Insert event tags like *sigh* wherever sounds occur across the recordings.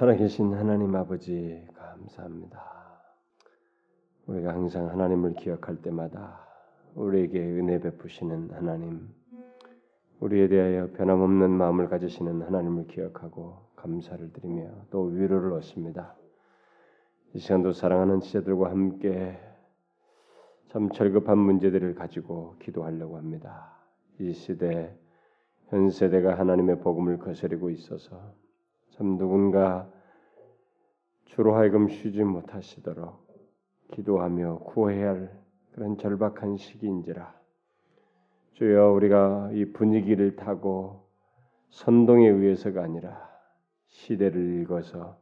살아계신 하나님 아버지 감사합니다. 우리가 항상 하나님을 기억할 때마다 우리에게 은혜 베푸시는 하나님, 우리에 대하여 변함없는 마음을 가지시는 하나님을 기억하고 감사를 드리며 또 위로를 얻습니다. 이 시간도 사랑하는 지자들과 함께 참 절급한 문제들을 가지고 기도하려고 합니다. 이 시대 현 세대가 하나님의 복음을 거스리고 있어서 참 누군가 주로 하여금 쉬지 못하시도록 기도하며 구해야 할 그런 절박한 시기인지라 주여 우리가 이 분위기를 타고 선동에 의해서가 아니라 시대를 읽어서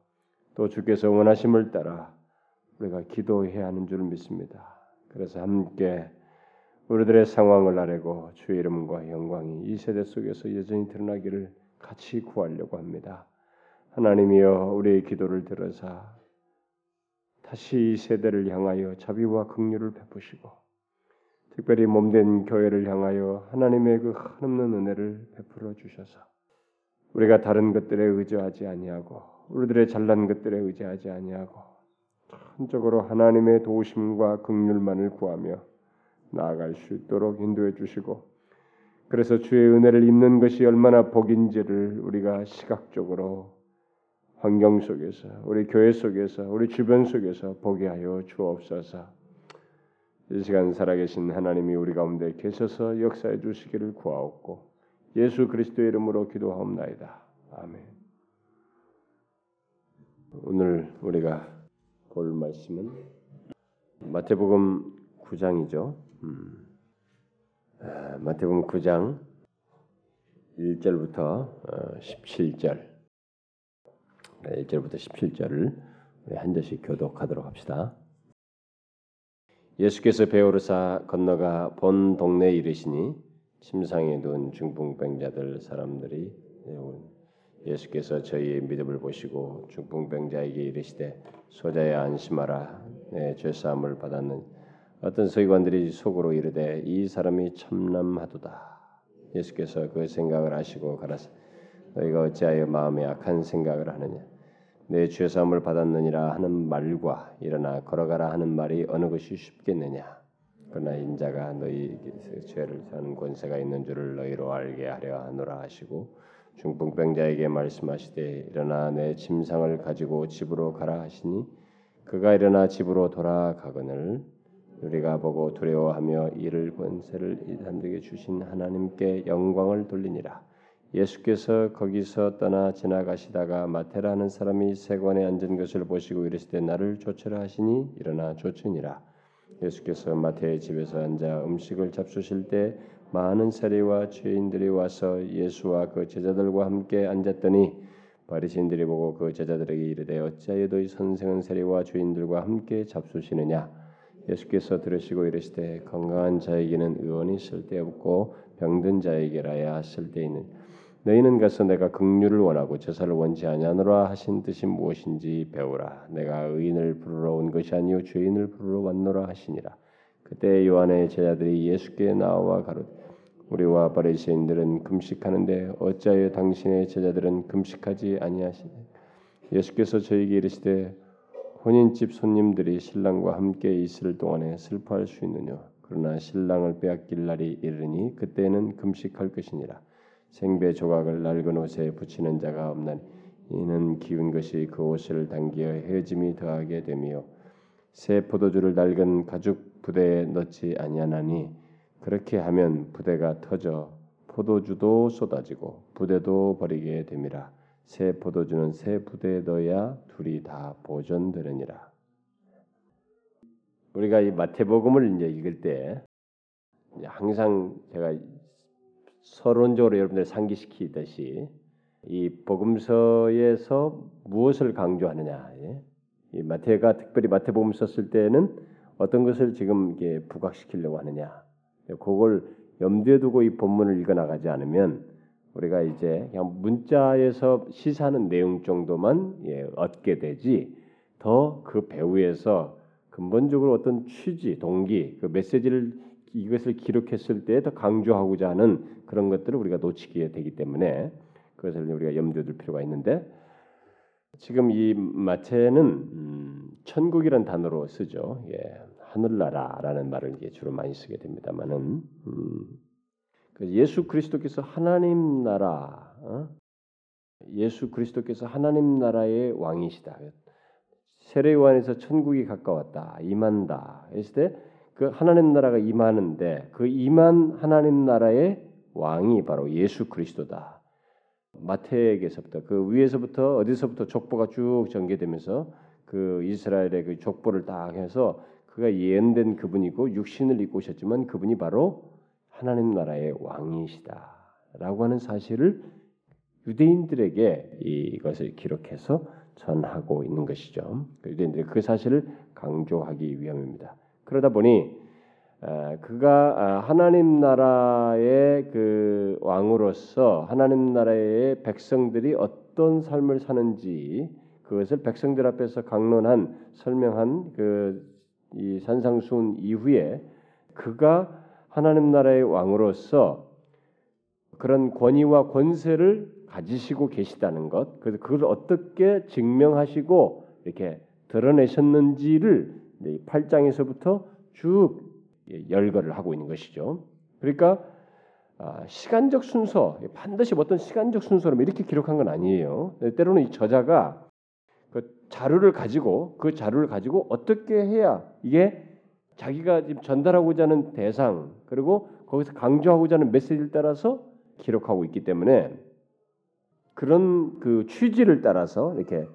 또 주께서 원하심을 따라 우리가 기도해야 하는 줄 믿습니다. 그래서 함께 우리들의 상황을 아뢰고 주의 이름과 영광이 이 세대 속에서 여전히 드러나기를 같이 구하려고 합니다. 하나님이여 우리의 기도를 들어서 다시 이 세대를 향하여 자비와 긍휼을 베푸시고 특별히 몸된 교회를 향하여 하나님의 그 한없는 은혜를 베풀어 주셔서 우리가 다른 것들에 의지하지 아니하고 우리들의 잘난 것들에 의지하지 아니하고 전적으로 하나님의 도우심과 긍휼만을 구하며 나아갈 수 있도록 인도해 주시고 그래서 주의 은혜를 입는 것이 얼마나 복인지를 우리가 시각적으로 환경 속에서 우리 교회 속에서 우리 주변 속에서 보게 하여 주옵소서. 이 시간 살아계신 하나님이 우리 가운데 계셔서 역사해 주시기를 구하옵고 예수 그리스도의 이름으로 기도하옵나이다. 아멘. 오늘 우리가 볼 말씀은 마태복음 9장이죠. 음. 아, 마태복음 9장 1절부터 17절 1절부터 17절을 한 절씩 교독하도록 합시다. 예수께서 배오르사 건너가 본 동네에 이르시니 침상에 누운 중풍병자들 사람들이 예수께서 저희의 믿음을 보시고 중풍병자에게 이르시되 소자야 안심하라. 내 죄사함을 받았는 어떤 서기관들이 속으로 이르되 이 사람이 참남하도다. 예수께서 그 생각을 하시고 가라사 너희가 어찌하여 마음에 악한 생각을 하느냐 내 죄사함을 받았느니라 하는 말과 일어나 걸어가라 하는 말이 어느 것이 쉽겠느냐? 그러나 인자가 너희에게 죄를 사는 권세가 있는 줄을 너희로 알게 하려 하노라 하시고 중풍병자에게 말씀하시되 일어나 내 침상을 가지고 집으로 가라 하시니 그가 일어나 집으로 돌아가거늘 우리가 보고 두려워하며 이를 권세를 이 사람들에게 주신 하나님께 영광을 돌리니라 예수께서 거기서 떠나 지나가시다가 마테라는 사람이 세관에 앉은 것을 보시고 이르시되 나를 쫓으라 하시니 일어나 쫓으니라. 예수께서 마태의 집에서 앉아 음식을 잡수실 때 많은 세리와 죄인들이 와서 예수와 그 제자들과 함께 앉았더니 바리새인들이 보고 그 제자들에게 이르되 어찌하여 너희 선생은 세리와 죄인들과 함께 잡수시느냐 예수께서 들으시고 이르시되 건강한 자에게는 의원이 쓸데없고 병든 자에게라야 쓸데있는 너희는 가서 내가 긍휼을 원하고 제사를 원치 아니하노라 하신 뜻이 무엇인지 배우라. 내가 의인을 부르러 온 것이 아니요 죄인을 부르러 왔노라 하시니라. 그때 요한의 제자들이 예수께 나와 가로되 우리와 바리새인들은 금식하는데 어찌하여 당신의 제자들은 금식하지 아니하시냐? 예수께서 저에게 이르시되 혼인집 손님들이 신랑과 함께 있을 동안에 슬퍼할 수 있느냐? 그러나 신랑을 빼앗길 날이 이르니 그때는 금식할 것이니라. 생배 조각을 낡은 옷에 붙이는 자가 없나니 이는 기운 것이 그 옷을 당기어 헤어짐이 더하게 되며 새 포도주를 낡은 가죽 부대에 넣지 아니하나니 그렇게 하면 부대가 터져 포도주도 쏟아지고 부대도 버리게 됨이라. 새 포도주는 새 부대에 넣어야 둘이 다 보존되느니라. 우리가 이 마태복음을 이제 읽을 때 항상 제가 서론적으로 여러분들 상기시키듯이 이 복음서에서 무엇을 강조하느냐. 예? 이 마태가 특별히 마태복음 썼을 때는 어떤 것을 지금 이게 부각시키려고 하느냐. 그걸 염두에 두고 이 본문을 읽어 나가지 않으면 우리가 이제 그냥 문자에서 시사하는 내용 정도만 예, 얻게 되지 더 그 배후에서 근본적으로 어떤 취지, 동기, 그 메시지를 이것을 기록했을 때 더 강조하고자 하는 그런 것들을 우리가 놓치게 되기 때문에 그것을 우리가 염두에 둘 필요가 있는데 지금 이 마태는 음, 천국이란 단어로 쓰죠. 예, 하늘나라라는 말을 이게 주로 많이 쓰게 됩니다만은 음, 그 예수 그리스도께서 하나님 나라, 어? 예수 그리스도께서 하나님 나라의 왕이시다. 세례 요한에서 천국이 가까웠다, 임한다 했을 때 그 하나님 나라가 임하는데 그 임한 하나님 나라의 왕이 바로 예수 그리스도다. 마태에게서부터 그 위에서부터 어디서부터 족보가 쭉 전개되면서 그 이스라엘의 그 족보를 딱 해서 그가 예언된 그분이고 육신을 입고 오셨지만 그분이 바로 하나님 나라의 왕이시다라고 하는 사실을 유대인들에게 이것을 기록해서 전하고 있는 것이죠. 그 유대인들이 그 사실을 강조하기 위함입니다. 그러다 보니 그가 아, 하나님 나라의 그 왕으로서 하나님 나라의 백성들이 어떤 삶을 사는지 그것을 백성들 앞에서 강론한 설명한 그 이 산상수훈 이후에 그가 하나님 나라의 왕으로서 그런 권위와 권세를 가지시고 계시다는 것, 그래서 그걸 어떻게 증명하시고 이렇게 드러내셨는지를 8장에서부터 쭉 열거를 하고 있는 것이죠. 그러니까 아, 시간적 순서 반드시 어떤 시간적 순서로 이렇게 기록한 건 아니에요. 때로는 이 저자가 그 자료를 가지고 그 자료를 가지고 어떻게 해야 이게 자기가 지금 전달하고자 하는 대상 그리고 거기서 강조하고자 하는 메시지를 따라서 기록하고 있기 때문에 그런 그 취지를 따라서 이렇게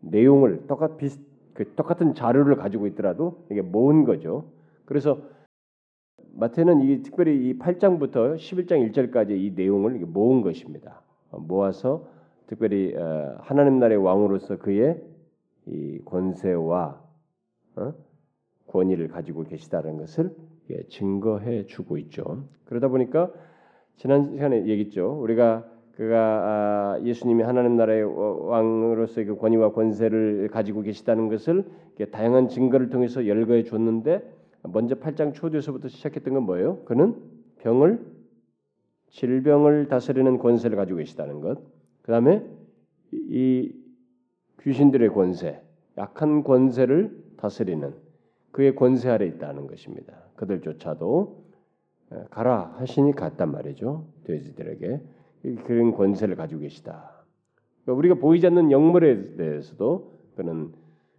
내용을 똑같 비슷 그 똑같은 자료를 가지고 있더라도 이게 모은 거죠. 그래서 마태는 이 특별히 이 8장부터 11장 1절까지 이 내용을 모은 것입니다. 모아서 특별히 어, 하나님 나라의 왕으로서 그의 이 권세와 어? 권위를 가지고 계시다는 것을 증거해 주고 있죠. 그러다 보니까 지난 시간에 얘기했죠. 우리가 그가 아, 예수님이 하나님 나라의 왕으로서의 그 권위와 권세를 가지고 계시다는 것을 다양한 증거를 통해서 열거해 줬는데 먼저 8장 초두에서부터 시작했던 건 뭐예요? 그는 병을 질병을 다스리는 권세를 가지고 계시다는 것. 그다음에 이 귀신들의 권세, 약한 권세를 다스리는 그의 권세 아래 있다는 것입니다. 그들조차도 가라 하시니 갔단 말이죠. 돼지들에게 그런 권세를 가지고 계시다. 그러니까 우리가 보이지 않는 영물에 대해서도 그는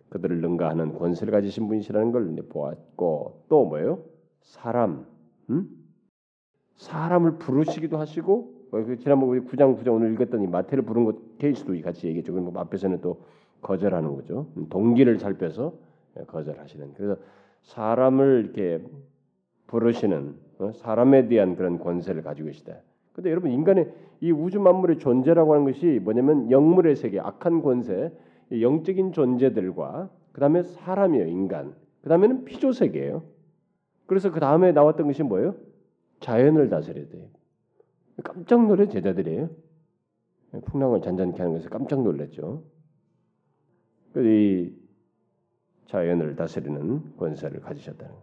그들을 능가하는 권세를 가지신 분이시라는 걸 보았고 또 뭐예요? 사람, 음? 사람을 부르시기도 하시고 어, 그 지난번 우리 9장 9장 오늘 읽었더니 마태를 부른 것 케이스도 같이 얘기했죠. 그럼 뭐 앞에서는 또 거절하는 거죠. 음, 동기를 살펴서 예, 거절하시는. 그래서 사람을 이렇게 부르시는 어, 사람에 대한 그런 권세를 가지고 계시다. 근데 여러분 인간의 이 우주 만물의 존재라고 하는 것이 뭐냐면 영물의 세계, 악한 권세, 영적인 존재들과 그 다음에 사람이에요, 인간. 그 다음에는 피조 세계예요. 그래서 그 다음에 나왔던 것이 뭐예요? 자연을 다스려야 돼요. 깜짝 놀래 제자들이에요. 풍랑을 잔잔케 하는 것에 깜짝 놀랐죠. 이 자연을 다스리는 권세를 가지셨다는.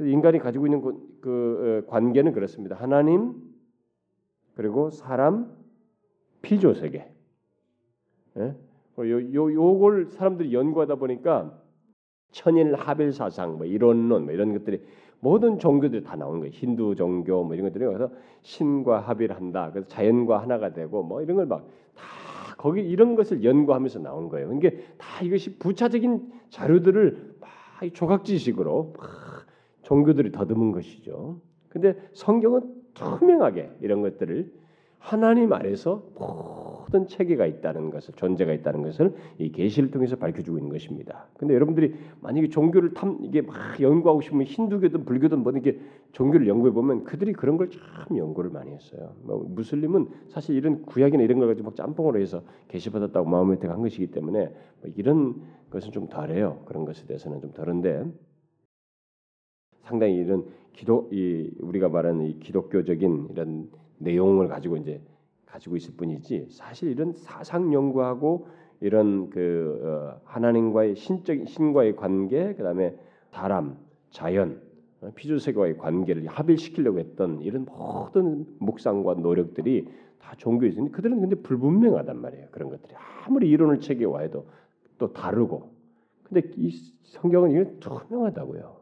인간이 가지고 있는 그 어, 관계는 그렇습니다. 하나님 그리고 사람 피조 세계. 예? 어, 요, 요 요걸 사람들이 연구하다 보니까 천일 하벨 사상 뭐 이론론 뭐 이런 것들이 모든 종교들이 다 나오는 거예요. 힌두 종교 뭐 이런 것들이 그래서 신과 합의를 한다. 그래서 자연과 하나가 되고 뭐 이런 걸 막 다 거기 이런 것을 연구하면서 나온 거예요. 이게 다 이것이 부차적인 자료들을 막 조각지식으로 막 종교들이 더듬은 것이죠. 근데 성경은 투명하게 이런 것들을 하나님 아래서 모든 체계가 있다는 것을 존재가 있다는 것을 이 계시를 통해서 밝혀주고 있는 것입니다. 근데 여러분들이 만약에 종교를 탐 이게 막 연구하고 싶으면 힌두교든 불교든 뭐든 이게 종교를 연구해 보면 그들이 그런 걸 참 연구를 많이 했어요. 뭐 무슬림은 사실 이런 구약이나 이런 걸 가지고 막 짬뽕으로 해서 계시 받았다고 마음에 한 것이기 때문에 뭐 이런 것은 좀 덜해요. 그런 것에 대해서는 좀 덜한데 상당히 이런 기도 이 우리가 말하는 이 기독교적인 이런 내용을 가지고 이제 가지고 있을 뿐이지 사실 이런 사상 연구하고 이런 그 어, 하나님과의 신적 신과의 관계 그다음에 사람 자연 어, 피조세계와의 관계를 합일시키려고 했던 이런 모든 묵상과 노력들이 다 종교 있으니 그들은 근데 불분명하단 말이에요. 그런 것들이 아무리 이론을 체계화 해도 또 다르고. 근데 이 성경은 이게 투명하다고요.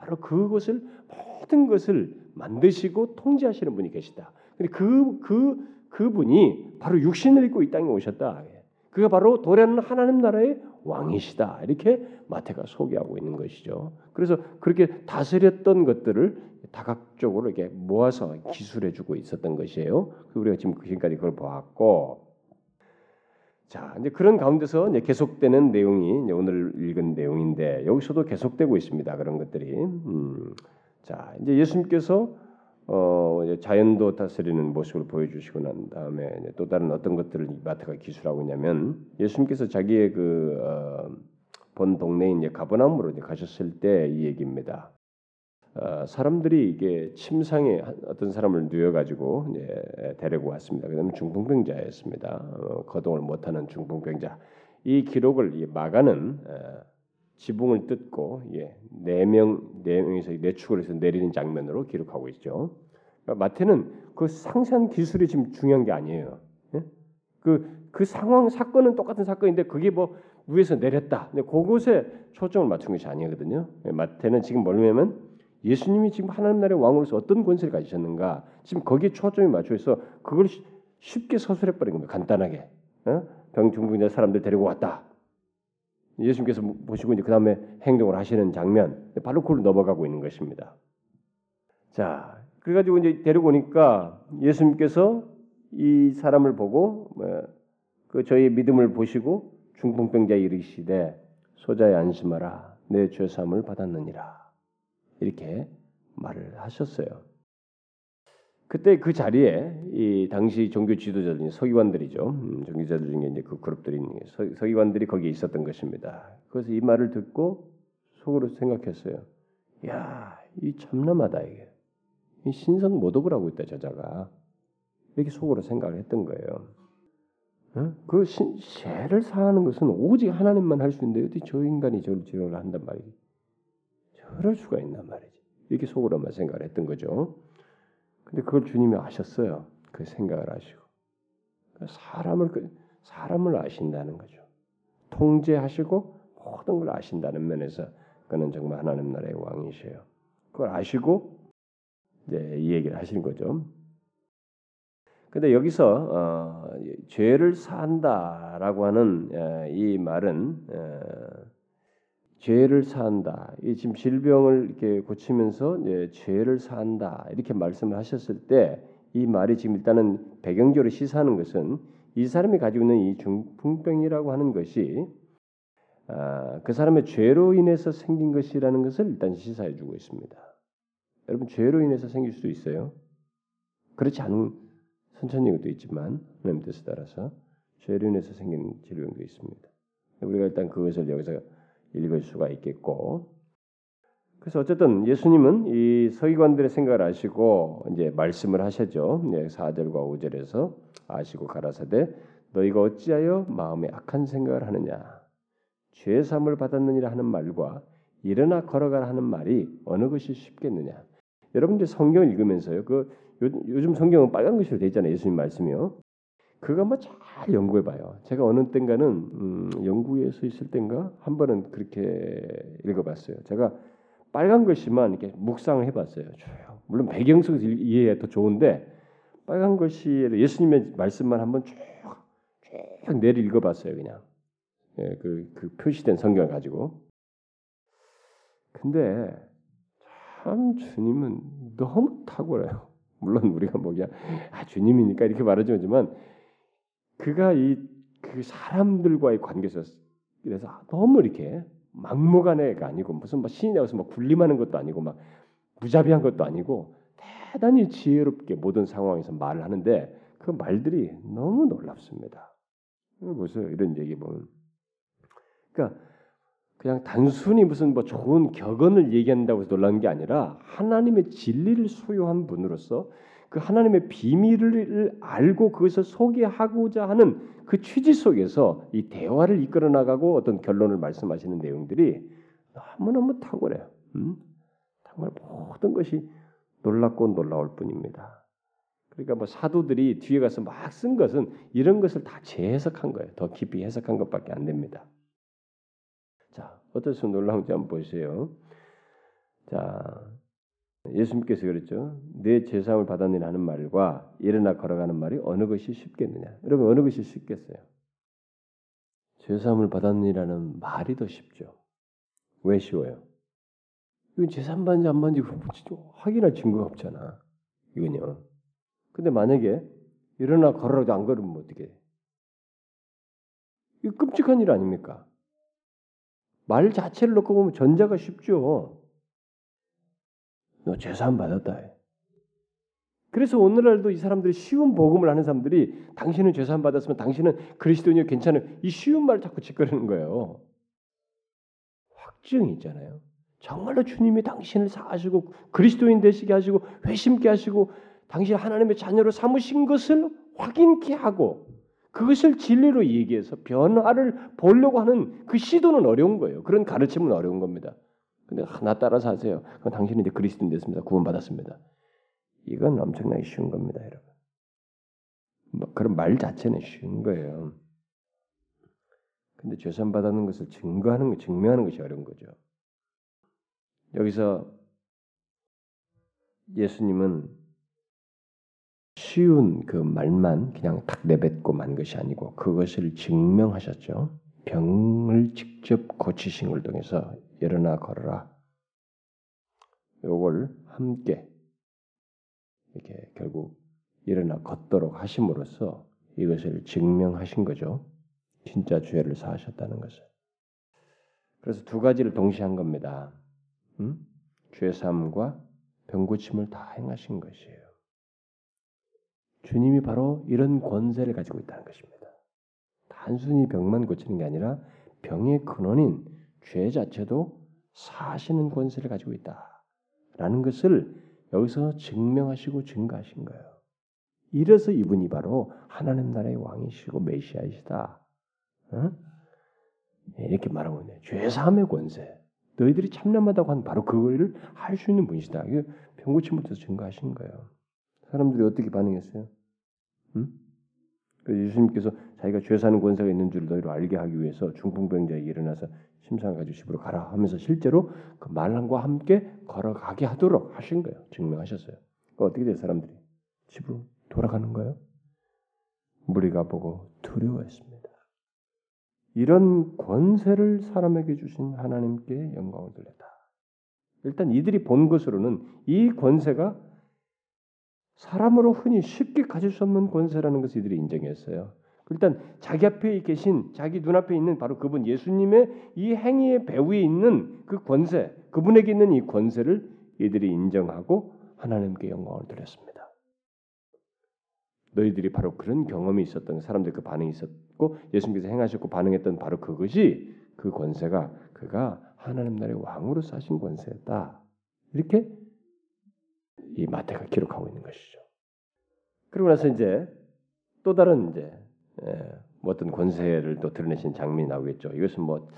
바로 그것을 모든 것을 만드시고 통제하시는 분이 계시다. 근데 그, 그, 그분이 바로 육신을 입고 이 땅에 오셨다. 그가 바로 도래하는 하나님 나라의 왕이시다. 이렇게 마태가 소개하고 있는 것이죠. 그래서 그렇게 다스렸던 것들을 다각적으로 이렇게 모아서 기술해 주고 있었던 것이에요. 우리가 지금 지금까지 그걸 보았고, 자 이제 그런 가운데서 이제 계속되는 내용이 오늘 읽은 내용인데 여기서도 계속되고 있습니다. 그런 것들이. 음, 자 이제 예수님께서 어, 자연도 다스리는 모습을 보여주시고 난 다음에 또 다른 어떤 것들을 마태가 기술하고 있냐면 예수님께서 자기의 그본 어, 동네인 이제 가버나움으로 이제 가셨을 때 이 얘기입니다. 어, 사람들이 이게 침상에 어떤 사람을 누워가지고 이제 데리고 왔습니다. 그다음에 중풍병자였습니다. 어, 거동을 못하는 중풍병자. 이 기록을 마가는 어, 지붕을 뜯고 예, 네 명, 네 명에서 내축을 해서 내리는 장면으로 기록하고 있죠. 그러니까 마태는 그 상세한 기술이 지금 중요한 게 아니에요. 예? 그, 그 상황, 사건은 똑같은 사건인데 그게 뭐 위에서 내렸다. 근데 그곳에 초점을 맞춘 것이 아니거든요. 예, 마태는 지금 뭐냐면 예수님이 지금 하나님 나라의 왕으로서 어떤 권세를 가지셨는가 지금 거기에 초점이 맞춰 있어 그걸 쉽게 서술해 버린 겁니다. 간단하게 어? 병중풍자 사람들 데리고 왔다. 예수님께서 보시고 이제 그 다음에 행동을 하시는 장면 바로 그걸 넘어가고 있는 것입니다. 자, 그래가지고 이제 데리고 오니까 예수님께서 이 사람을 보고 뭐, 그 저희 믿음을 보시고 중풍병자 이르시되 소자에 안심하라 내 죄사함을 받았느니라 이렇게 말을 하셨어요. 그때 그 자리에 이 당시 종교 지도자들, 서기관들이죠. 음, 종교자들 중에 이제 그 그룹들이 서, 서기관들이 거기에 있었던 것입니다. 그래서 이 말을 듣고 속으로 생각했어요. 야, 이 참남하다 이게. 이 신성 모독을 하고 있다 저자가. 이렇게 속으로 생각을 했던 거예요. 어? 그 신, 죄를 사하는 것은 오직 하나님만 할 수 있는데 어디 저 인간이 저를 지를 한단 말이지. 저럴 수가 있단 말이지. 이렇게 속으로만 생각을 했던 거죠. 근데 그걸 주님이 아셨어요. 그 생각을 하시고 사람을 그, 사람을 아신다는 거죠. 통제하시고 모든 걸 아신다는 면에서 그는 정말 하나님 나라의 왕이셔요. 그걸 아시고 이제 이 얘기를 하시는 거죠. 근데 여기서 어, 죄를 산다라고 하는 어, 이 말은 어, 죄를 사한다. 이 지금 질병을 이렇게 고치면서 이제 죄를 사한다 이렇게 말씀을 하셨을 때 이 말이 지금 일단은 배경적으로 시사하는 것은 이 사람이 가지고 있는 이 중풍병이라고 하는 것이 아, 그 사람의 죄로 인해서 생긴 것이라는 것을 일단 시사해 주고 있습니다. 여러분 죄로 인해서 생길 수도 있어요. 그렇지 않은 선천적도 있지만 하나님 뜻에 따라서 죄로 인해서 생긴 질병도 있습니다. 우리가 일단 그것을 여기서 읽을 수가 있겠고. 그래서 어쨌든 예수님은 이 서기관들의 생각을 아시고 이제 말씀을 하셨죠. 네, 4절과 5절에서 아시고 가라사대 너희가 어찌하여 마음에 악한 생각을 하느냐? 죄 사함을 받았느니라 하는 말과 일어나 걸어가라 하는 말이 어느 것이 쉽겠느냐? 여러분들 성경 읽으면서요. 그 요, 즘 성경은 빨간 글씨로 돼 있잖아요 예수님 말씀이요 그거 한번 잘 연구해 봐요. 제가 어느 때인가는 음, 영국에서 있을 때인가 한 번은 그렇게 읽어봤어요. 제가 빨간 글씨만 이렇게 묵상을 해봤어요. 물론 배경 속에서 이해해 더 좋은데 빨간 글씨에 예수님의 말씀만 한번 쭉, 쭉 내리 읽어봤어요. 그냥 예, 그, 그 표시된 성경을 가지고. 근데 참 주님은 너무 탁월해요. 물론 우리가 뭐 그냥 아, 주님이니까 이렇게 말하지만 그가 이 그 사람들과의 관계에서 그래서 너무 이렇게 막무가내가 아니고 무슨 막 신이 나와서 막 군림하는 것도 아니고 막 무자비한 것도 아니고 대단히 지혜롭게 모든 상황에서 말을 하는데 그 말들이 너무 놀랍습니다. 보세요 이런 얘기 보면 그러니까 그냥 단순히 무슨 뭐 좋은 격언을 얘기한다고 해서 놀라는 게 아니라 하나님의 진리를 소유한 분으로서 그 하나님의 비밀을 알고 그것을 소개하고자 하는 그 취지 속에서 이 대화를 이끌어 나가고 어떤 결론을 말씀하시는 내용들이 너무너무 탁월해요. 음? 정말 모든 것이 놀랍고 놀라울 뿐입니다. 그러니까 뭐 사도들이 뒤에 가서 막 쓴 것은 이런 것을 다 재해석한 거예요. 더 깊이 해석한 것밖에 안 됩니다. 자, 어떠서 놀라운지 한번 보세요. 자, 예수님께서 그랬죠. 내 죄사함을 받았느니 하는 말과 일어나 걸어가는 말이 어느 것이 쉽겠느냐? 여러분 어느 것이 쉽겠어요? 죄사함을 받았느니라는 말이 더 쉽죠. 왜 쉬워요? 이건 죄사함 받는지 안 받는지 확인할 증거가 없잖아. 이건요. 근데 만약에 일어나 걸어라도 안 걸으면 어떻게 돼? 이거 끔찍한 일 아닙니까? 말 자체를 놓고 보면 전자가 쉽죠. 너 죄사함 받았다. 그래서 오늘날도 이 사람들이 쉬운 복음을 하는 사람들이 당신은 죄사함 받았으면 당신은 그리스도인이 괜찮은 이 쉬운 말을 자꾸 짓거리는 거예요. 확증이 있잖아요. 정말로 주님이 당신을 사하시고 그리스도인 되시게 하시고 회심케 하시고 당신 하나님의 자녀로 삼으신 것을 확인케 하고 그것을 진리로 얘기해서 변화를 보려고 하는 그 시도는 어려운 거예요. 그런 가르침은 어려운 겁니다. 근데 하나 따라서 하세요. 그럼 당신은 이제 그리스도인 됐습니다. 구원받았습니다. 이건 엄청나게 쉬운 겁니다, 여러분. 뭐 그런 말 자체는 쉬운 거예요. 근데 죄산 받았는 것을 증거하는 거, 증명하는 것이 어려운 거죠. 여기서 예수님은 쉬운 그 말만 그냥 탁 내뱉고 만 것이 아니고 그것을 증명하셨죠. 병을 직접 고치신 걸 통해서 일어나 걸어라. 요걸 함께 이렇게 결국 일어나 걷도록 하심으로써 이것을 증명하신 거죠. 진짜 죄를 사하셨다는 것을. 그래서 두 가지를 동시에 한 겁니다. 음? 죄삼과 병고침을 다 행하신 것이에요. 주님이 바로 이런 권세를 가지고 있다는 것입니다. 단순히 병만 고치는 게 아니라 병의 근원인 죄 자체도 사시는 권세를 가지고 있다라는 것을 여기서 증명하시고 증거하신 거예요. 이래서 이분이 바로 하나님 나라의 왕이시고 메시아이시다. 어? 이렇게 말하고 있네. 죄사함의 권세. 너희들이 참남하다고 한 바로 그거를 할 수 있는 분이시다. 이게 병고침부터 증거하신 거예요. 사람들이 어떻게 반응했어요? 응? 예수님께서 자기가 죄 사는 권세가 있는 줄 너희로 알게 하기 위해서 중풍병자에 일어나서 심상을 가지고 집으로 가라 하면서 실제로 그 말랑과 함께 걸어가게 하도록 하신 거예요. 증명하셨어요. 어떻게 돼 사람들이 집으로 돌아가는 거예요? 무리가 보고 두려워했습니다. 이런 권세를 사람에게 주신 하나님께 영광을 돌렸다. 일단 이들이 본 것으로는 이 권세가 사람으로 흔히 쉽게 가질 수 없는 권세라는 것을 이들이 인정했어요. 일단 자기 앞에 계신 자기 눈앞에 있는 바로 그분 예수님의 이 행위의 배후에 있는 그 권세, 그분에게 있는 이 권세를 이들이 인정하고 하나님께 영광을 드렸습니다. 너희들이 바로 그런 경험이 있었던 사람들 그 반응이 있었고 예수님께서 행하셨고 반응했던 바로 그것이 그 권세가 그가 하나님 나라의 왕으로 사신 권세였다. 이렇게 이 마태가 기록하고 있는 것이죠. 그리고 나서 이제 또 다른 이제 예, 뭐 어떤 권세를 또 드러내신 장면이 나오겠죠. 이것은 뭐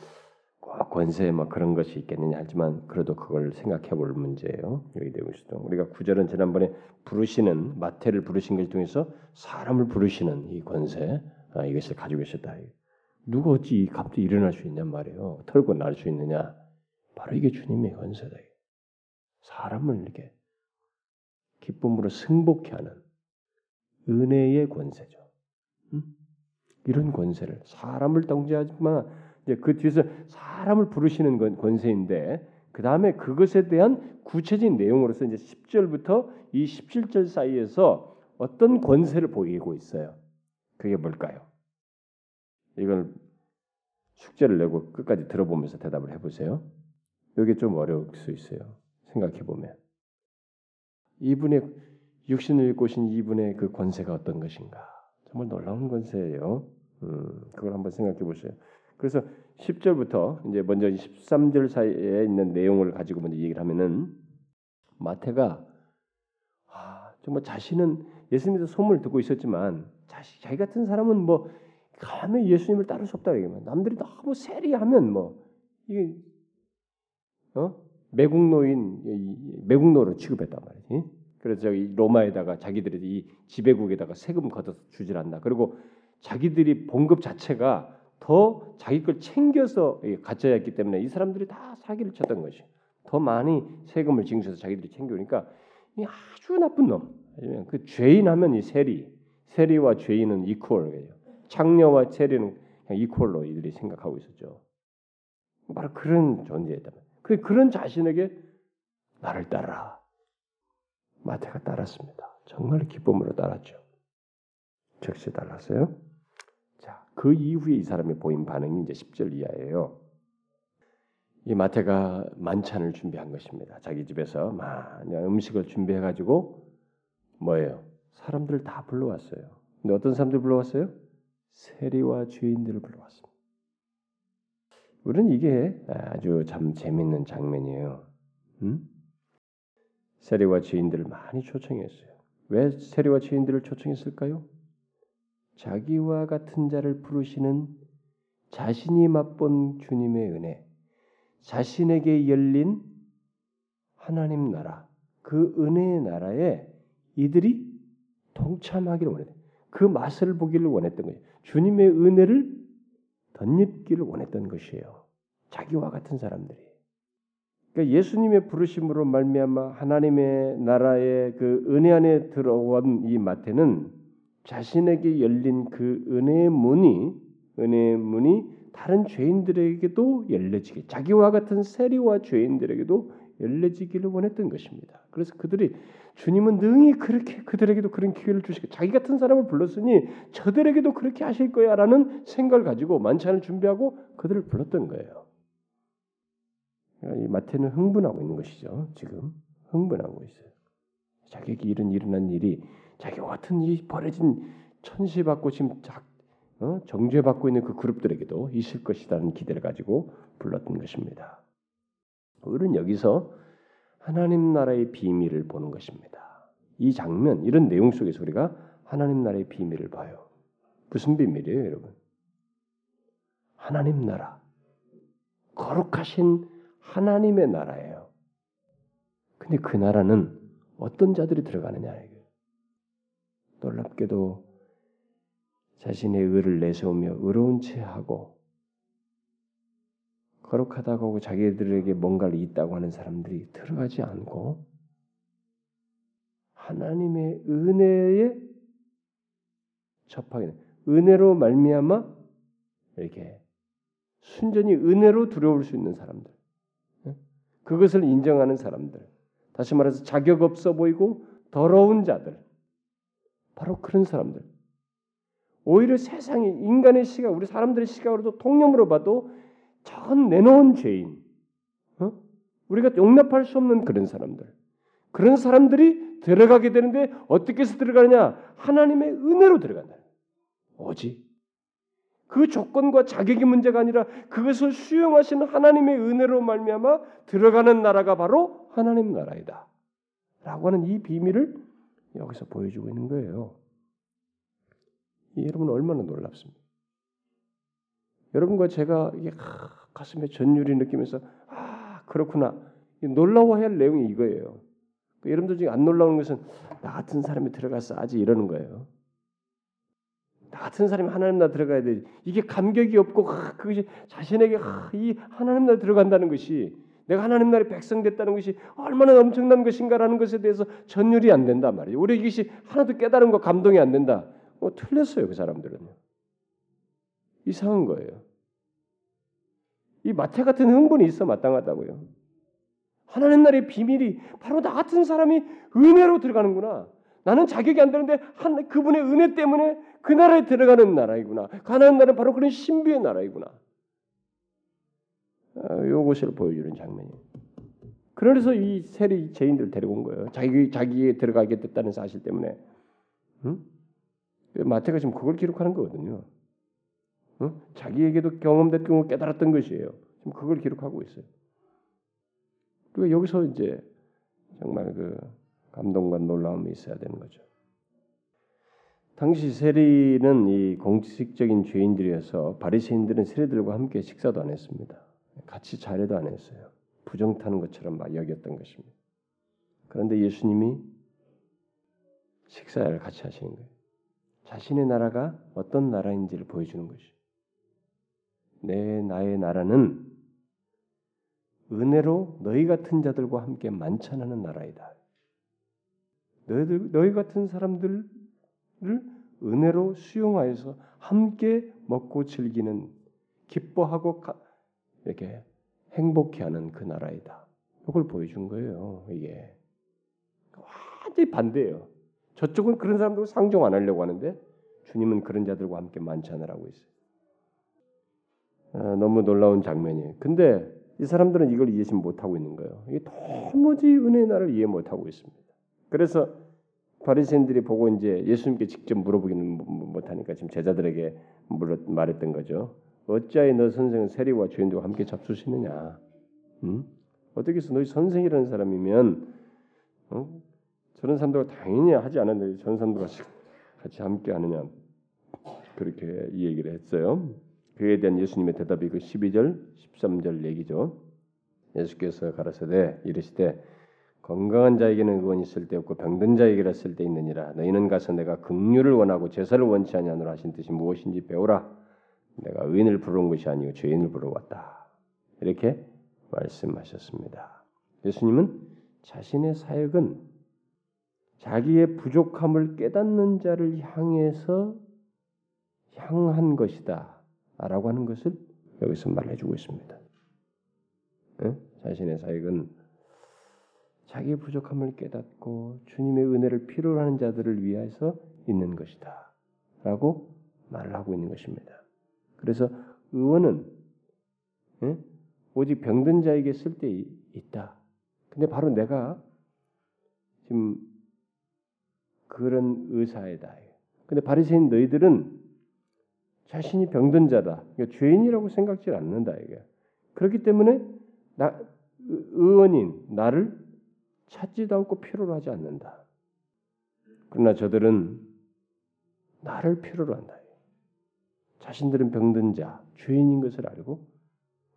권세 뭐 그런 것이 있겠느냐 하지만 그래도 그걸 생각해 볼 문제예요. 여기 되고 있어. 우리가 구절은 지난번에 부르시는 마태를 부르신 것 통해서 사람을 부르시는 이 권세 아, 이것을 가지고 있었다. 누가 어찌 갑자기 일어날 수 있냔 말이에요. 털고 날 수 있느냐? 바로 이게 주님의 권세다. 사람을 이렇게 기쁨으로 승복케 하는 은혜의 권세죠. 음? 이런 권세를 사람을 통제하지만 이제 그 뒤에서 사람을 부르시는 건 권세인데 그 다음에 그것에 대한 구체적인 내용으로서 이제 10절부터 이 17절 사이에서 어떤 권세를 보이고 있어요. 그게 뭘까요? 이걸 숙제를 내고 끝까지 들어보면서 대답을 해보세요. 이게 좀 어려울 수 있어요. 생각해 보면 이분의 육신을 입고 오신 이분의 그 권세가 어떤 것인가? 정말 놀라운 권세예요. 음, 그걸 한번 생각해 보세요. 그래서 10절부터 이제 먼저 13절 사이에 있는 내용을 가지고 먼저 얘기를 하면은 마태가 아, 정말 자신은 예수님에서 소문을 듣고 있었지만 자시, 자기 같은 사람은 뭐 감히 예수님을 따를 수 없다 이게면 남들이 너무 세리하면 뭐 이게 어 매국노인 매국노로 취급했단 말이지. 그래서 저기 로마에다가 자기들이 이 지배국에다가 세금 걷어서 주질 않나. 그리고 자기들이 봉급 자체가 더 자기 걸 챙겨서 했기 때문에 이 사람들이 다 사기를 쳤던 것이. 더 많이 세금을 징수해서 자기들이 챙겨오니까 이 아주 나쁜 놈. 그 죄인 하면 이 세리, 세리와 죄인은 이퀄이에요. 창녀와 세리는 이퀄로 이들이 생각하고 있었죠. 바로 그런 존재였다. 그 그런 자신에게 나를 따라 마태가 따랐습니다. 정말 기쁨으로 따랐죠. 즉시 따랐어요. 자, 그 이후에 이 사람이 보인 반응이 이제 10절 이하예요. 이 마태가 만찬을 준비한 것입니다. 자기 집에서 많은 음식을 준비해 가지고 뭐예요? 사람들을 다 불러왔어요. 근데 어떤 사람들 불러왔어요? 세리와 죄인들을 불러왔습니다. 우리는 이게 아주 참 재밌는 장면이에요. 음? 세리와 죄인들을 많이 초청했어요. 왜 세리와 죄인들을 초청했을까요? 자기와 같은 자를 부르시는 자신이 맛본 주님의 은혜, 자신에게 열린 하나님 나라, 그 은혜의 나라에 이들이 동참하기를 원했어요. 그 맛을 보기를 원했던 거예요. 주님의 은혜를 덧입기를 원했던 것이에요. 자기와 같은 사람들이. 그러니까 예수님의 부르심으로 말미암아 하나님의 나라의 그 은혜 안에 들어온 이 마태는 자신에게 열린 그 은혜의 문이 은혜의 문이 다른 죄인들에게도 열려지게 자기와 같은 세리와 죄인들에게도 열려지기를 원했던 것입니다. 그래서 그들이 주님은 능히 그렇게 그들에게도 그런 기회를 주시고 자기 같은 사람을 불렀으니 저들에게도 그렇게 하실 거야라는 생각을 가지고 만찬을 준비하고 그들을 불렀던 거예요. 이 마태는 흥분하고 있는 것이죠. 지금 흥분하고 있어요. 자기에게 이런 일어난 일이 자기와 같은 이 버려진 천시받고 지금 어? 정죄받고 있는 그 그룹들에게도 있을 것이라는 기대를 가지고 불렀던 것입니다. 우리는 여기서 하나님 나라의 비밀을 보는 것입니다. 이 장면, 이런 내용 속에서 우리가 하나님 나라의 비밀을 봐요. 무슨 비밀이에요, 여러분? 하나님 나라. 거룩하신 하나님의 나라예요. 근데 그 나라는 어떤 자들이 들어가느냐 이게 놀랍게도 자신의 의를 내세우며 의로운 채 하고 거룩하다고 하고 자기들에게 뭔가를 있다고 하는 사람들이 들어가지 않고 하나님의 은혜에 접하게 은혜로 말미암아 이렇게 순전히 은혜로 두려울 수 있는 사람들 그것을 인정하는 사람들 다시 말해서 자격 없어 보이고 더러운 자들 바로 그런 사람들. 오히려 세상이 인간의 시각 우리 사람들의 시각으로도 통념으로 봐도 전 내놓은 죄인, 어? 우리가 용납할 수 없는 그런 사람들, 그런 사람들이 들어가게 되는데 어떻게 해서 들어가느냐? 하나님의 은혜로 들어간다. 오직 그 조건과 자격이 문제가 아니라 그것을 수용하시는 하나님의 은혜로 말미암아 들어가는 나라가 바로 하나님 나라이다. 라고 하는 이 비밀을 여기서 보여주고 있는 거예요. 여러분 얼마나 놀랍습니까? 여러분과 제가 가슴에 전율이 느끼면서 아 그렇구나 놀라워해야 할 내용이 이거예요. 그 여러분들 중에 안 놀라운 것은 나 같은 사람이 들어가서 아직 이러는 거예요. 나 같은 사람이 하나님 나 들어가야 돼. 이게 감격이 없고 아, 그것이 자신에게 아, 이 하나님 나 들어간다는 것이 내가 하나님 나라의 백성 됐다는 것이 얼마나 엄청난 것인가라는 것에 대해서 전율이 안 된단 말이에요. 우리 이것이 하나도 깨달은 거 감동이 안 된다. 뭐 틀렸어요 그 사람들은요. 이상한 거예요. 이 마태 같은 흥분이 있어 마땅하다고요. 하나님 나라의 비밀이 바로 나 같은 사람이 은혜로 들어가는구나. 나는 자격이 안 되는데 한 그분의 은혜 때문에 그 나라에 들어가는 나라이구나. 가나안 나라는 바로 그런 신비의 나라이구나. 아, 요것을 보여주는 장면이에요. 그래서 이 세리 죄인들 데리고 온 거예요. 자기 자기에 들어가게 됐다는 사실 때문에. 응? 마태가 지금 그걸 기록하는 거거든요. 어? 자기에게도 경험됐고 깨달았던 것이에요. 지금 그걸 기록하고 있어요. 그리고 여기서 이제 정말 그 감동과 놀라움이 있어야 되는 거죠. 당시 세리는 이 공식적인 죄인들이어서 바리새인들은 세리들과 함께 식사도 안 했습니다. 같이 자례도 안 했어요. 부정 타는 것처럼 막 여겼던 것입니다. 그런데 예수님이 식사를 같이 하시는 거예요. 자신의 나라가 어떤 나라인지를 보여주는 것이. 내 나의 나라는 은혜로 너희 같은 자들과 함께 만찬하는 나라이다. 너희들 너희 같은 사람들을 은혜로 수용하여서 함께 먹고 즐기는 기뻐하고 가, 이렇게 행복해하는 그 나라이다. 이걸 보여준 거예요. 이게 완전히 반대예요. 저쪽은 그런 사람들 상종 안 하려고 하는데 주님은 그런 자들과 함께 만찬을 하고 있어요. 아, 너무 놀라운 장면이에요. 근데 이 사람들은 이걸 이해지 못하고 있는 거예요. 이게 도무지 은혜의 나를 이해 못하고 있습니다. 그래서 바리새인들이 보고 이제 예수님께 직접 물어보기는 못하니까 지금 제자들에게 말했던 거죠. 어찌하여 너 선생은 세리와 죄인들과 함께 잡수시느냐? 음? 어떻게 해서 너희 선생이라는 사람이면 어? 저런 사람들과 당연히 하지 않았는데 저런 사람들과 같이 함께 하느냐? 그렇게 이 얘기를 했어요. 그에 대한 예수님의 대답이 그 12절, 13절 얘기죠. 예수께서 가라사대 이르시되 건강한 자에게는 의원이 있을 때 없고 병든 자에게라 있을 때 있느니라. 너희는 가서 내가 긍휼을 원하고 제사를 원치 아니하노라 하신 뜻이 무엇인지 배우라. 내가 의인을 부르는 것이 아니고 죄인을 부르왔다. 이렇게 말씀하셨습니다. 예수님은 자신의 사역은 자기의 부족함을 깨닫는 자를 향해서 향한 것이다. 라고 하는 것을 여기서 말해주고 있습니다. 네? 자신의 사역은 자기의 부족함을 깨닫고 주님의 은혜를 필요로 하는 자들을 위해서 있는 것이다. 라고 말을 하고 있는 것입니다. 그래서 의원은 예? 오직 병든 자에게 쓸 때 있다. 근데 바로 내가 지금 그런 의사이다. 근데 바리새인 너희들은 자신이 병든 자다. 그러니까 죄인이라고 생각지 않는다 이게. 그렇기 때문에 나 의원인 나를 찾지도 않고 필요로 하지 않는다. 그러나 저들은 나를 필요로 한다. 자신들은 병든 자, 죄인인 것을 알고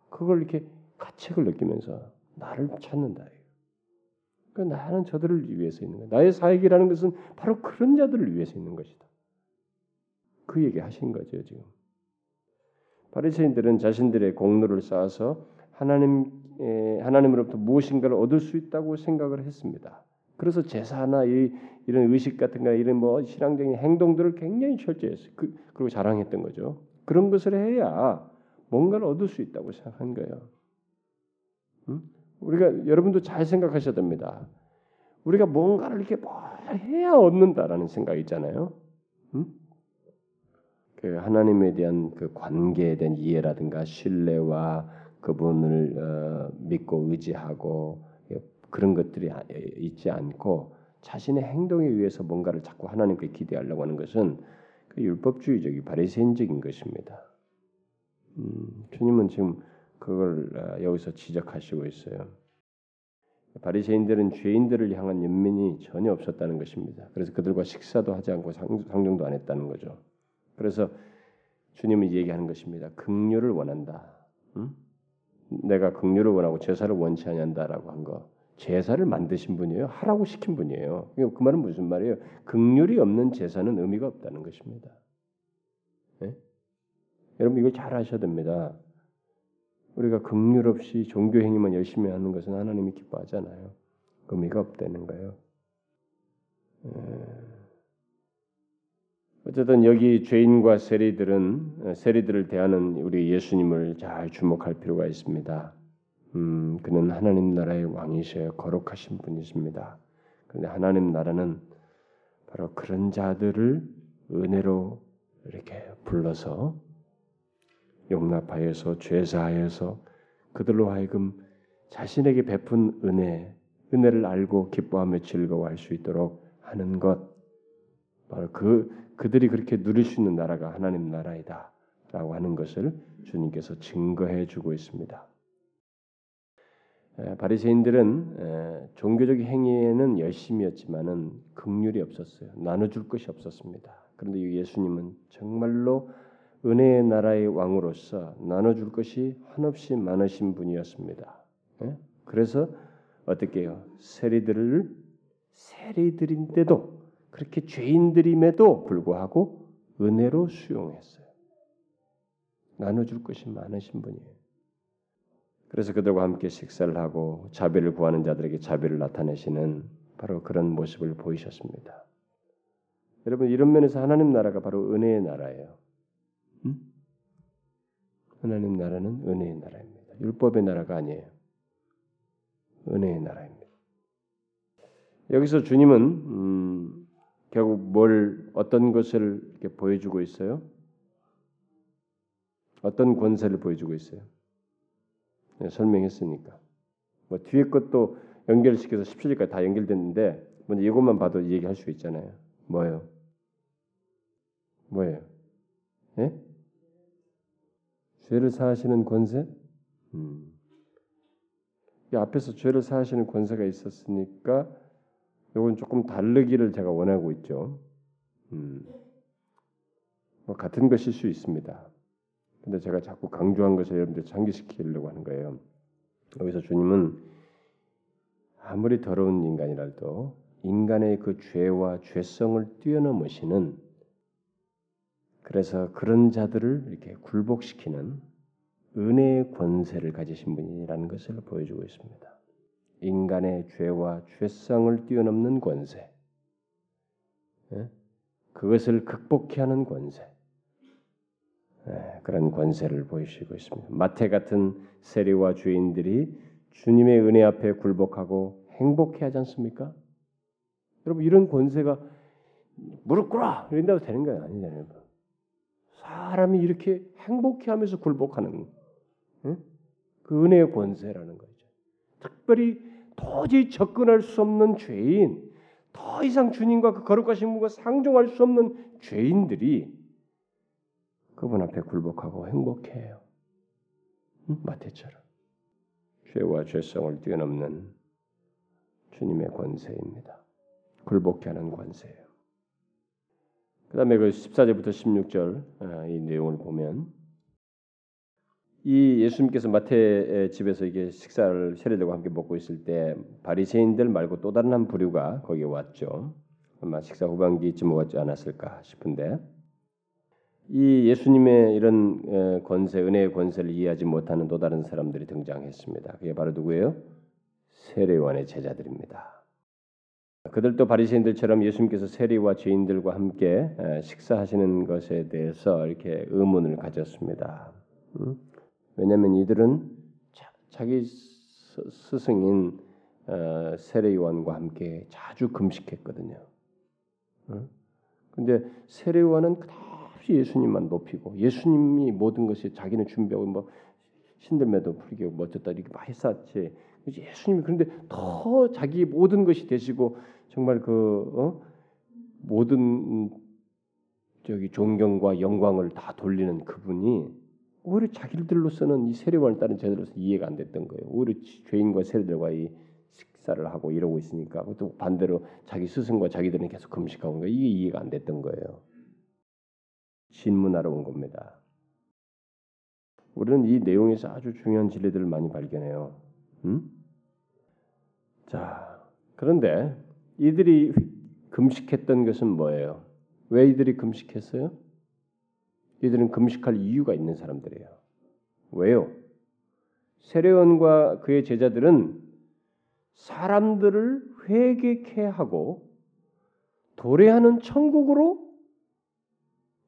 그걸 이렇게 가책을 느끼면서 나를 찾는다. 그러니까 나는 저들을 위해서 있는 거야. 나의 사역이라는 것은 바로 그런 자들을 위해서 있는 것이다. 그 얘기 하신 거죠 지금. 바리새인들은 자신들의 공로를 쌓아서 하나님 하나님으로부터 무엇인가를 얻을 수 있다고 생각을 했습니다. 그래서 제사나 이, 런 의식 같은 거 이런 뭐 신앙적인 행동들을 굉장히 철저했어요. 그, 리고 자랑했던 거죠. 그런 것을 해야 뭔가를 얻을 수 있다고 생각한 거예요. 음? 우리가 여러분도 잘 생각하셔야 됩니다. 우리가 뭔가를 이렇게 뭘 해야 얻는다라는 생각 있잖아요. 음? 그 하나님에 대한 그 관계에 대한 이해라든가 신뢰와 그분을 어, 믿고 의지하고 그런 것들이 아, 있지 않고 자신의 행동에 의해서 뭔가를 자꾸 하나님께 기대하려고 하는 것은 그 율법주의적인 바리새인적인 것입니다. 음, 주님은 지금 그걸 어, 여기서 지적하시고 있어요. 바리새인들은 죄인들을 향한 연민이 전혀 없었다는 것입니다. 그래서 그들과 식사도 하지 않고 상종도 안 했다는 거죠. 그래서 주님은 얘기하는 것입니다. 긍휼을 원한다. 응? 내가 긍휼을 원하고 제사를 원치 않는다라고 한 거. 제사를 만드신 분이에요. 하라고 시킨 분이에요. 그 말은 무슨 말이에요? 긍휼이 없는 제사는 의미가 없다는 것입니다. 네? 여러분 이걸 잘 아셔야 됩니다. 우리가 긍휼 없이 종교 행위만 열심히 하는 것은 하나님이 기뻐하잖아요. 의미가 없다는 거예요. 에... 어쨌든 여기 죄인과 세리들은 어, 세리들을 대하는 우리 예수님을 잘 주목할 필요가 있습니다. 음, 그는 하나님 나라의 왕이셔요. 거룩하신 분이십니다. 그런데 하나님 나라는 바로 그런 자들을 은혜로 이렇게 불러서 용납하여서 죄사하여서 그들로 하여금 자신에게 베푼 은혜, 은혜를 알고 기뻐하며 즐거워할 수 있도록 하는 것, 바로 그 그들이 그렇게 누릴 수 있는 나라가 하나님 나라이다라고 하는 것을 주님께서 증거해 주고 있습니다. 바리새인들은 종교적 행위에는 열심이었지만은 긍휼이 없었어요. 나눠줄 것이 없었습니다. 그런데 예수님은 정말로 은혜의 나라의 왕으로서 나눠줄 것이 한없이 많으신 분이었습니다. 그래서 어떻게 해요? 세리들을 세리들인데도 그렇게 죄인들임에도 불구하고 은혜로 수용했어요. 나눠줄 것이 많으신 분이에요. 그래서 그들과 함께 식사를 하고 자비를 구하는 자들에게 자비를 나타내시는 바로 그런 모습을 보이셨습니다. 여러분 이런 면에서 하나님 나라가 바로 은혜의 나라예요. 음? 하나님 나라는 은혜의 나라입니다. 율법의 나라가 아니에요. 은혜의 나라입니다. 여기서 주님은 음, 결국 뭘 어떤 것을 이렇게 보여주고 있어요? 어떤 권세를 보여주고 있어요? 네, 설명했으니까. 뭐 뒤에 것도 연결시켜서 17절까지 다 연결됐는데 먼저 이것만 봐도 얘기할 수 있잖아요. 뭐예요? 뭐예요? 예? 죄를 사하시는 권세? 음. 이 앞에서 죄를 사하시는 권세가 있었으니까 이건 조금 다르기를 제가 원하고 있죠. 음. 뭐 같은 것일 수 있습니다. 근데 제가 자꾸 강조한 것을 여러분들 상기시키려고 하는 거예요. 여기서 주님은 아무리 더러운 인간이라도 인간의 그 죄와 죄성을 뛰어넘으시는 그래서 그런 자들을 이렇게 굴복시키는 은혜의 권세를 가지신 분이라는 것을 보여주고 있습니다. 인간의 죄와 죄성을 뛰어넘는 권세, 예? 그것을 극복해 하는 권세, 예, 그런 권세를 보이시고 있습니다. 마태 같은 세리와 주인들이 주님의 은혜 앞에 굴복하고 행복해 하지 않습니까? 여러분 이런 권세가 무릎 꿇어 이런다고 되는 거예요 아니잖아요. 사람이 이렇게 행복해 하면서 굴복하는 응? 그 은혜의 권세라는 거죠. 특별히 도저히 접근할 수 없는 죄인, 더 이상 주님과 그 거룩하신 분과 상종할 수 없는 죄인들이 그분 앞에 굴복하고 행복해요. 응? 마태처럼 죄와 죄성을 뛰어넘는 주님의 권세입니다. 굴복케 하는 권세예요. 그 다음에 그 14절부터 16절 아, 이 내용을 보면 이 예수님께서 마태 집에서 이게 식사를 세례들과 함께 먹고 있을 때 바리새인들 말고 또 다른 한 부류가 거기에 왔죠. 아마 식사 후반기쯤 왔지 않았을까 싶은데 이 예수님의 이런 권세, 은혜의 권세를 이해하지 못하는 또 다른 사람들이 등장했습니다. 그게 바로 누구예요? 세례원의 제자들입니다. 그들도 바리새인들처럼 예수님께서 세리와 죄인들과 함께 식사하시는 것에 대해서 이렇게 의문을 가졌습니다. 왜냐하면 이들은 자 기 스승인 어, 세례요한과 함께 자주 금식했거든요. 근데 세례요한은 끝없이 예수님만 높이고 예수님이 모든 것이 자기는 준비하고 뭐 신들매도 풀게 멋졌다 이렇게 많이 했었지. 예수님이 그런데 더 자기 모든 것이 되시고 정말 그 어? 모든 저기 존경과 영광을 다 돌리는 그분이 오히려 자기들로서는 이 세례관을 따른 제자들로서 이해가 안 됐던 거예요. 오히려 죄인과 세례들과 이 식사를 하고 이러고 있으니까 또 반대로 자기 스승과 자기들은 계속 금식하고 이게 이해가 안 됐던 거예요. 신문하러 온 겁니다. 우리는 이 내용에서 아주 중요한 진리들을 많이 발견해요. 음? 자, 그런데 이들이 금식했던 것은 뭐예요? 왜 이들이 금식했어요? 이들은 금식할 이유가 있는 사람들이에요. 왜요? 세례원과 그의 제자들은 사람들을 회개케 하고 도래하는 천국으로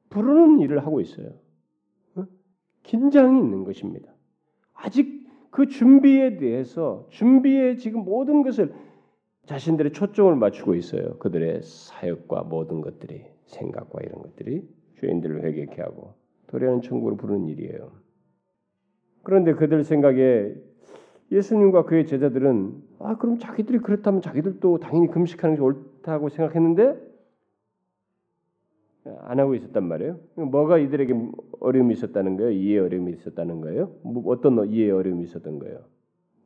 부르는 일을 하고 있어요. 어? 긴장이 있는 것입니다. 아직 그 준비에 대해서 준비에 지금 모든 것을 자신들의 초점을 맞추고 있어요. 그들의 사역과 모든 것들이 생각과 이런 것들이 죄인들을 회개케 하고 도래하는 천국으로 부르는 일이에요. 그런데 그들 생각에 예수님과 그의 제자들은 아 그럼 자기들이 그렇다면 자기들도 당연히 금식하는 게 옳다고 생각했는데 안 하고 있었단 말이에요. 뭐가 이들에게 어려움이 있었다는 거예요? 이해 어려움이 있었다는 거예요? 뭐 어떤 이해 어려움이 있었던 거예요?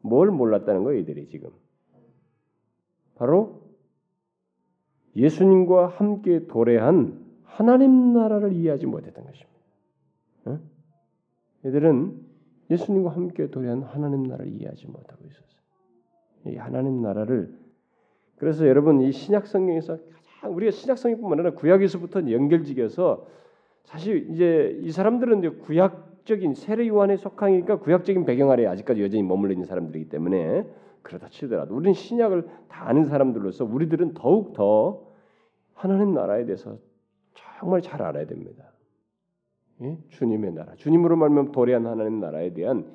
뭘 몰랐다는 거예요, 이들이 지금? 바로 예수님과 함께 도래한 하나님 나라를 이해하지 못했던 것입니다. 어? 얘들은 예수님과 함께 도래한 하나님 나라를 이해하지 못하고 있었어요. 이 하나님 나라를 그래서 여러분 이 신약 성경에서 우리가 신약 성경뿐만 아니라 구약에서부터 연결지겨서 사실 이제 이 사람들은 이제 구약적인 세례 요한에 속하니까 구약적인 배경 아래 아직까지 여전히 머물러 있는 사람들이기 때문에 그러다 치더라도 우리는 신약을 다 아는 사람들로서 우리들은 더욱 더 하나님 나라에 대해서 정말 잘 알아야 됩니다. 예? 주님의 나라, 주님으로 말면 도래한 하나님 나라에 대한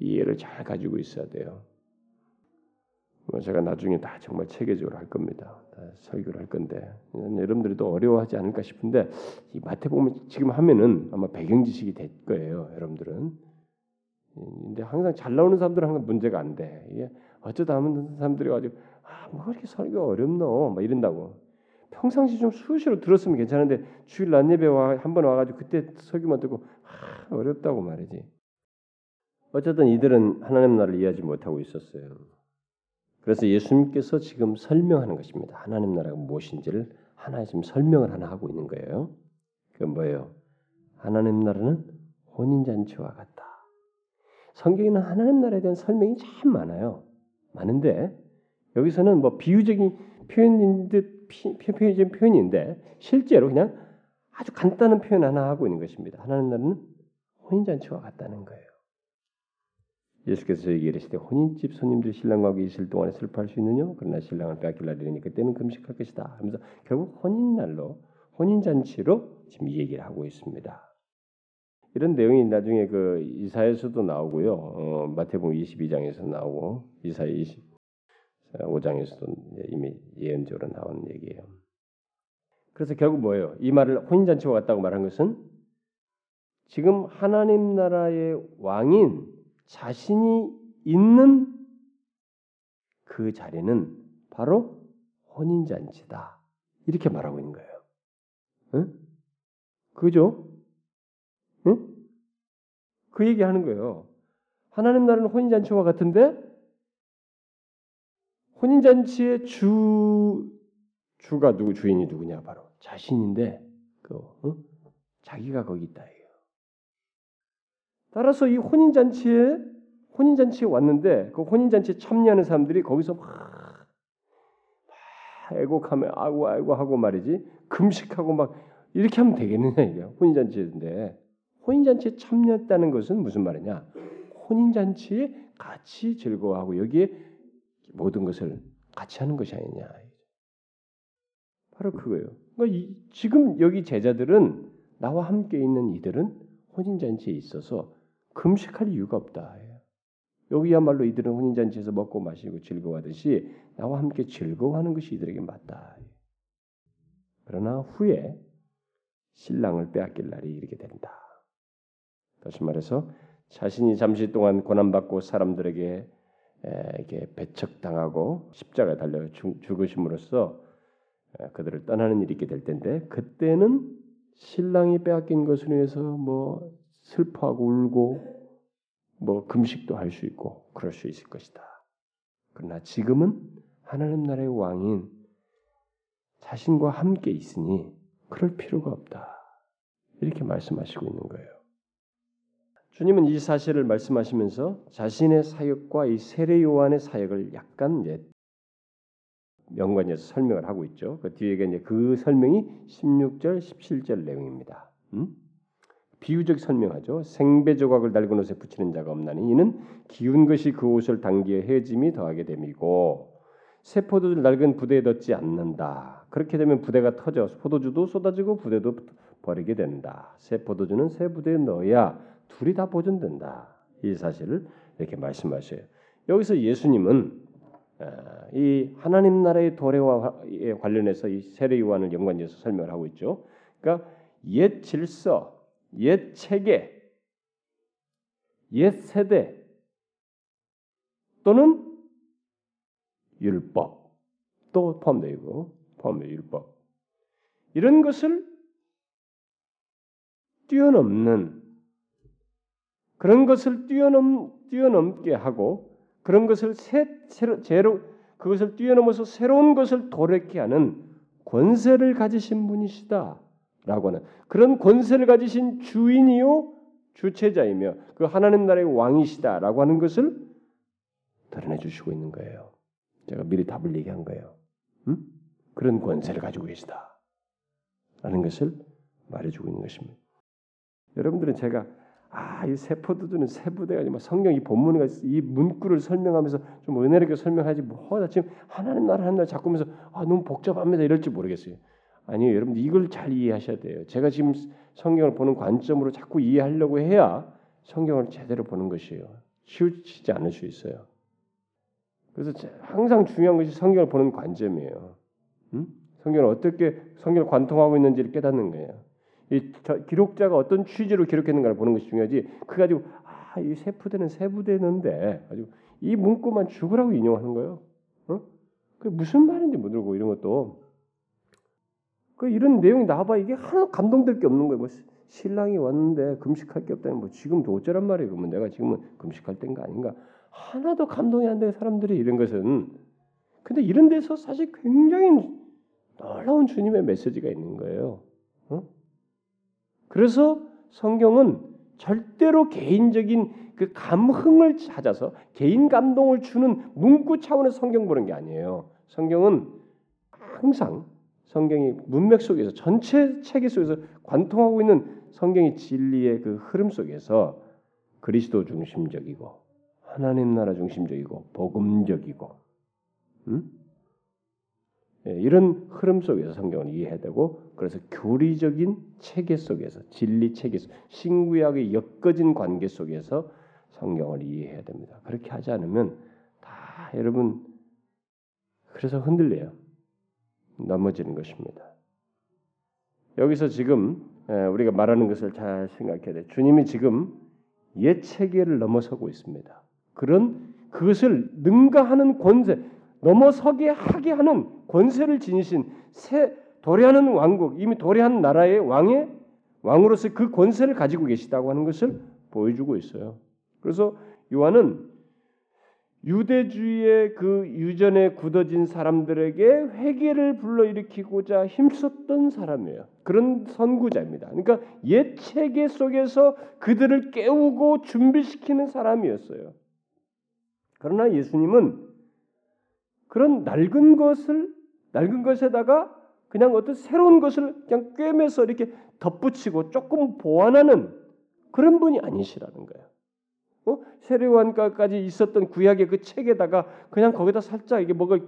이해를 잘 가지고 있어야 돼요. 뭐 제가 나중에 다 정말 체계적으로 할 겁니다. 설교를 할 건데 여러분들이 또 어려워하지 않을까 싶은데 이 마태복음 지금 하면은 아마 배경 지식이 될 거예요, 여러분들은. 근데 항상 잘 나오는 사람들은 항상 문제가 안 돼. 어쩌다 하면 사람들이 가지고 아뭐 그렇게 설교 어렵노, 막 이런다고. 평상시 좀 수시로 들었으면 괜찮은데 주일 낮 예배 와 한번 와가지고 그때 설교만 듣고 아, 어렵다고 말이지. 어쨌든 이들은 하나님 나라를 이해하지 못하고 있었어요. 그래서 예수님께서 지금 설명하는 것입니다. 하나님 나라가 무엇인지를 하나 지금 설명을 하나 하고 있는 거예요. 그 뭐예요? 하나님 나라는 혼인 잔치와 같다. 성경에는 하나님 나라에 대한 설명이 참 많아요. 많은데 여기서는 뭐 비유적인 표현인 듯 표현적인 표현인데 실제로 그냥 아주 간단한 표현 하나 하고 있는 것입니다. 하나님 나라는 혼인 잔치와 같다는 거예요. 예수께서 이르시되 혼인집 손님들 신랑과 있을 동안에 슬퍼할 수 있느냐? 그러나 신랑을 빼앗길 날이니 그때는 금식할 것이다. 하면서 결국 혼인날로 혼인잔치로 지금 이 얘기를 하고 있습니다. 이런 내용이 나중에 그 이사에서도 나오고요. 어, 마태복음 22장에서 나오고 이사 25장에서도 이미 예언적으로 나온 얘기예요. 그래서 결국 뭐예요? 이 말을 혼인잔치와 같다고 말한 것은 지금 하나님 나라의 왕인 자신이 있는 그 자리는 바로 혼인잔치다. 이렇게 말하고 있는 거예요. 응? 그죠? 응? 그 얘기 하는 거예요. 하나님 나라는 혼인잔치와 같은데 혼인잔치의 주 주가 누구 주인이 누구냐 바로 자신인데 그 어? 자기가 거기 있다. 따라서 이 혼인 잔치에 혼인 잔치에 왔는데 그 혼인 잔치에 참여하는 사람들이 거기서 막, 막 애곡하며 아고 아고 하고 말이지 금식하고 막 이렇게 하면 되겠느냐 이게 혼인 잔치인데 혼인 잔치에 참여했다는 것은 무슨 말이냐? 혼인 잔치에 같이 즐거워하고 여기에 모든 것을 같이 하는 것이 아니냐. 바로 그거예요. 그러니까 이, 지금 여기 제자들은 나와 함께 있는 이들은 혼인 잔치에 있어서 금식할 이유가 없다. 여기야말로 이들은 혼인잔치에서 먹고 마시고 즐거워하듯이 나와 함께 즐거워하는 것이 이들에게 맞다. 그러나 후에 신랑을 빼앗길 날이 이르게 된다. 다시 말해서 자신이 잠시 동안 고난받고 사람들에게 이렇게 배척당하고 십자가에 달려 죽으심으로써 그들을 떠나는 일이 있게 될 텐데 그때는 신랑이 빼앗긴 것을 위해서 뭐 슬퍼하고 울고 뭐 금식도 할 수 있고 그럴 수 있을 것이다. 그러나 지금은 하나님 나라의 왕인 자신과 함께 있으니 그럴 필요가 없다. 이렇게 말씀하시고 있는 거예요. 주님은 이 사실을 말씀하시면서 자신의 사역과 이 세례 요한의 사역을 약간 이제 연관해서 설명을 하고 있죠. 그 뒤에 이제 그 설명이 16절, 17절 내용입니다. 음? 비유적 설명하죠. 생배 조각을 낡은 옷에 붙이는 자가 없나니 이는 기운 것이 그 옷을 당기어 헤짐이 더하게 됨이고 새 포도주를 낡은 부대에 넣지 않는다. 그렇게 되면 부대가 터져 포도주도 쏟아지고 부대도 버리게 된다. 새 포도주는 새 부대에 넣어야 둘이 다 보존된다. 이 사실을 이렇게 말씀하셔요. 여기서 예수님은 이 하나님 나라의 도래와 관련해서 이 세례 요한을 연관해서 설명을 하고 있죠. 그러니까 옛 질서 옛 체계, 옛 세대 또는 율법 또 포함되고 포함되 율법 이런 것을 뛰어넘는 그런 것을 뛰어넘 뛰어넘게 하고 그런 것을 새, 새로 제로 그것을 뛰어넘어서 새로운 것을 도래케 하는 권세를 가지신 분이시다. 라고 하는 그런 권세를 가지신 주인이요 주체자이며 그 하나님 나라의 왕이시다라고 하는 것을 드러내 주시고 있는 거예요. 제가 미리 답을 얘기한 거예요. 음? 그런 권세를 가지고 계시다. 라는 것을 말해주고 있는 것입니다. 여러분들은 제가 아, 이 세포도들은 세부대가 아니면 성경 이 본문과 이 문구를 설명하면서 좀 은혜롭게 설명하지 뭐, 나 지금 하나님 나라 하나님 나라 자꾸 하면서 아, 너무 복잡합니다 이럴지 모르겠어요. 아니요, 여러분 이걸 잘 이해하셔야 돼요. 제가 지금 성경을 보는 관점으로 자꾸 이해하려고 해야 성경을 제대로 보는 것이에요. 치우치지 않을 수 있어요. 그래서 항상 중요한 것이 성경을 보는 관점이에요. 음? 성경을 어떻게 성경을 관통하고 있는지를 깨닫는 거예요. 이 기록자가 어떤 취지로 기록했는가를 보는 것이 중요하지. 그 가지고 아, 이 세부대는 세부대는데 가지고 이 문구만 죽으라고 인용하는 거예요. 어? 그 무슨 말인지 모르고 이런 것도 그 이런 내용이 나와봐 이게 하나 감동될 게 없는 거예요. 뭐 신랑이 왔는데 금식할 게 없다니 뭐 지금도 어쩌란 말이에요. 그러면 내가 지금은 금식할 때인가 아닌가 하나도 감동이 안 되는 사람들이 이런 것은 근데 이런 데서 사실 굉장히 놀라운 주님의 메시지가 있는 거예요. 어? 그래서 성경은 절대로 개인적인 그 감흥을 찾아서 개인 감동을 주는 문구 차원의 성경 보는 게 아니에요. 성경은 항상 성경이 문맥 속에서 전체 체계 속에서 관통하고 있는 성경의 진리의 그 흐름 속에서 그리스도 중심적이고 하나님 나라 중심적이고 복음적이고 음? 예, 이런 흐름 속에서 성경을 이해해야 되고 그래서 교리적인 체계 속에서 진리 체계 속 신구약의 엮어진 관계 속에서 성경을 이해해야 됩니다. 그렇게 하지 않으면 다 여러분 그래서 흔들려요. 넘어지는 것입니다. 여기서 지금 예, 우리가 말하는 것을 잘 생각해야 돼. 주님이 지금 옛 체계를 넘어서고 있습니다. 그런 그것을 능가하는 권세, 넘어서게 하게 하는 권세를 지니신 새 도래하는 왕국, 이미 도래한 나라의 왕의 왕으로서 그 권세를 가지고 계시다고 하는 것을 보여주고 있어요. 그래서 요한은 유대주의의 그 유전에 굳어진 사람들에게 회개를 불러일으키고자 힘썼던 사람이에요. 그런 선구자입니다. 그러니까 옛 체계 속에서 그들을 깨우고 준비시키는 사람이었어요. 그러나 예수님은 그런 낡은 것을 낡은 것에다가 그냥 어떤 새로운 것을 그냥 꿰매서 이렇게 덧붙이고 조금 보완하는 그런 분이 아니시라는 거예요. 어? 세례관까지 있었던 구약의 그 책에다가 그냥 거기다 살짝 이게 뭐가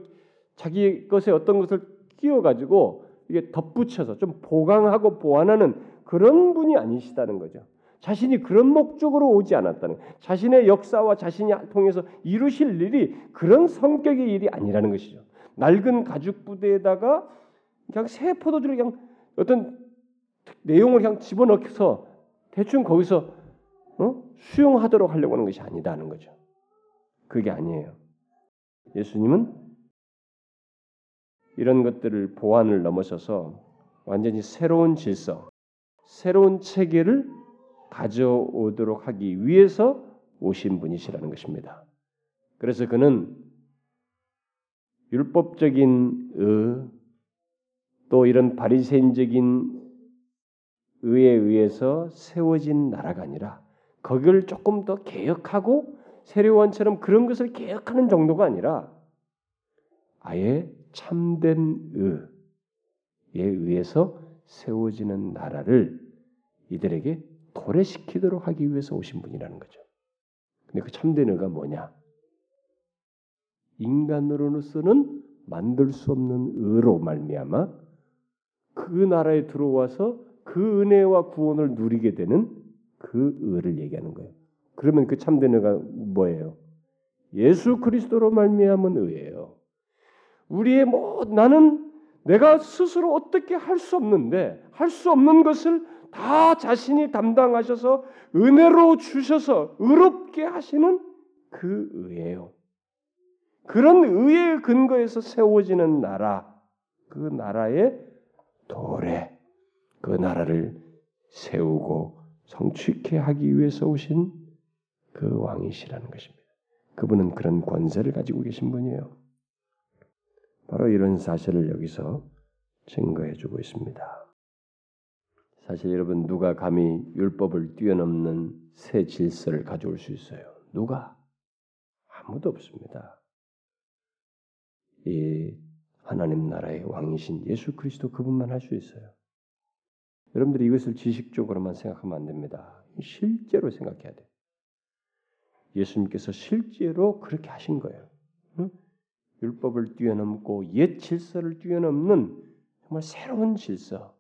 자기 것에 어떤 것을 끼워 가지고 이게 덧붙여서 좀 보강하고 보완하는 그런 분이 아니시다는 거죠. 자신이 그런 목적으로 오지 않았다는 자신의 역사와 자신이 통해서 이루실 일이 그런 성격의 일이 아니라는 것이죠. 낡은 가죽 부대에다가 그냥 새 포도주를 그냥 어떤 내용을 그냥 집어넣어서 대충 거기서 어? 수용하도록 하려고 하는 것이 아니다는 거죠. 그게 아니에요. 예수님은 이런 것들을 보완을 넘어서서 완전히 새로운 질서, 새로운 체계를 가져오도록 하기 위해서 오신 분이시라는 것입니다. 그래서 그는 율법적인 의, 또 이런 바리새인적인 의에 의해서 세워진 나라가 아니라 거기를 조금 더 개혁하고 세례원처럼 그런 것을 개혁하는 정도가 아니라 아예 참된 의에 의해서 세워지는 나라를 이들에게 도래시키도록 하기 위해서 오신 분이라는 거죠. 근데 그 참된 의가 뭐냐? 인간으로서는 만들 수 없는 의로 말미암아 그 나라에 들어와서 그 은혜와 구원을 누리게 되는 그 의를 얘기하는 거예요. 그러면 그 참된 의가 뭐예요? 예수 그리스도로 말미암은 의예요. 우리의 뭐 나는 내가 스스로 어떻게 할 수 없는데 할 수 없는 것을 다 자신이 담당하셔서 은혜로 주셔서 의롭게 하시는 그 의예요. 그런 의의 근거에서 세워지는 나라, 그 나라의 도래, 그 나라를 세우고 성취케 하기 위해서 오신 그 왕이시라는 것입니다. 그분은 그런 권세를 가지고 계신 분이에요. 바로 이런 사실을 여기서 증거해 주고 있습니다. 사실 여러분 누가 감히 율법을 뛰어넘는 새 질서를 가져올 수 있어요? 누가? 아무도 없습니다. 이 하나님 나라의 왕이신 예수 그리스도 그분만 할 수 있어요. 여러분들이 이것을 지식적으로만 생각하면 안 됩니다. 실제로 생각해야 돼요. 예수님께서 실제로 그렇게 하신 거예요. 응? 율법을 뛰어넘고 옛 질서를 뛰어넘는 정말 새로운 질서,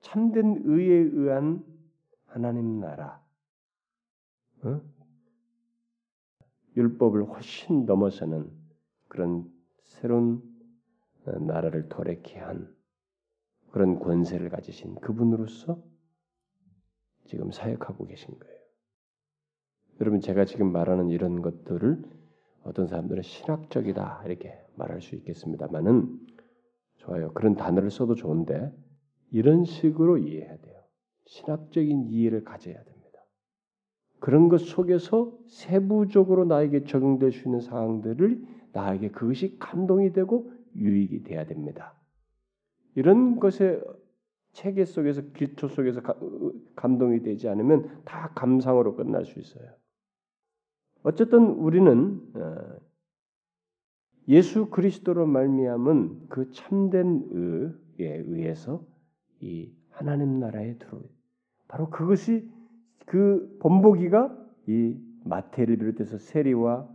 참된 의에 의한 하나님 나라, 응? 율법을 훨씬 넘어서는 그런 새로운 어, 나라를 도래케 한 그런 권세를 가지신 그분으로서 지금 사역하고 계신 거예요. 여러분 제가 지금 말하는 이런 것들을 어떤 사람들은 신학적이다 이렇게 말할 수 있겠습니다만은 좋아요. 그런 단어를 써도 좋은데 이런 식으로 이해해야 돼요. 신학적인 이해를 가져야 됩니다. 그런 것 속에서 세부적으로 나에게 적용될 수 있는 상황들을 나에게 그것이 감동이 되고 유익이 돼야 됩니다. 이런 것에 체계 속에서 기초 속에서 감동이 되지 않으면 다 감상으로 끝날 수 있어요. 어쨌든 우리는 어, 예수 그리스도로 말미암은 그 참된 의에 의해서 이 하나님 나라에 들어 바로 그것이 그 본보기가 이 마태를 비롯해서 세리와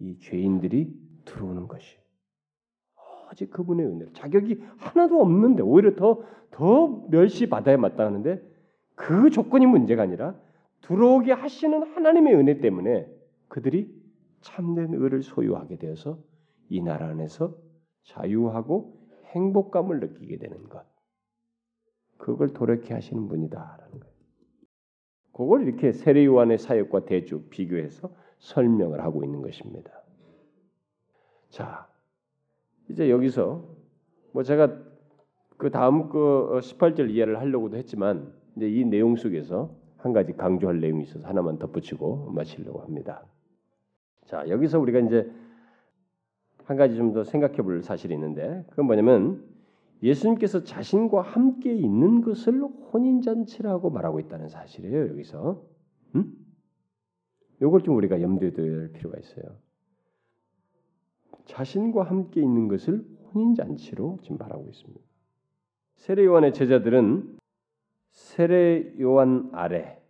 이 죄인들이 들어오는 것이 오직 그분의 은혜로 자격이 하나도 없는데 오히려 더 더 멸시 받아야 마땅하는데 그 조건이 문제가 아니라 들어오게 하시는 하나님의 은혜 때문에 그들이 참된 의를 소유하게 되어서 이 나라 안에서 자유하고 행복감을 느끼게 되는 것. 그걸 도렇게 하시는 분이다라는 거예요. 그걸 이렇게 세례요한의 사역과 대주 비교해서 설명을 하고 있는 것입니다. 자, 이제 여기서 뭐 제가 그 다음 그 18절 이해를 하려고도 했지만 이제 이 내용 속에서 한 가지 강조할 내용이 있어서 하나만 덧붙이고 마치려고 합니다. 자, 여기서 우리가 이제 한 가지 좀 더 생각해 볼 사실이 있는데 그건 뭐냐면 예수님께서 자신과 함께 있는 것을 혼인잔치라고 말하고 있다는 사실이에요. 여기서 음? 이걸 좀 우리가 염두에 둘 필요가 있어요. 자신과 함께 있는 것을 혼인잔치로 지금 말하고 있습니다. 세례 요한의 제자들은 세례 요한 아래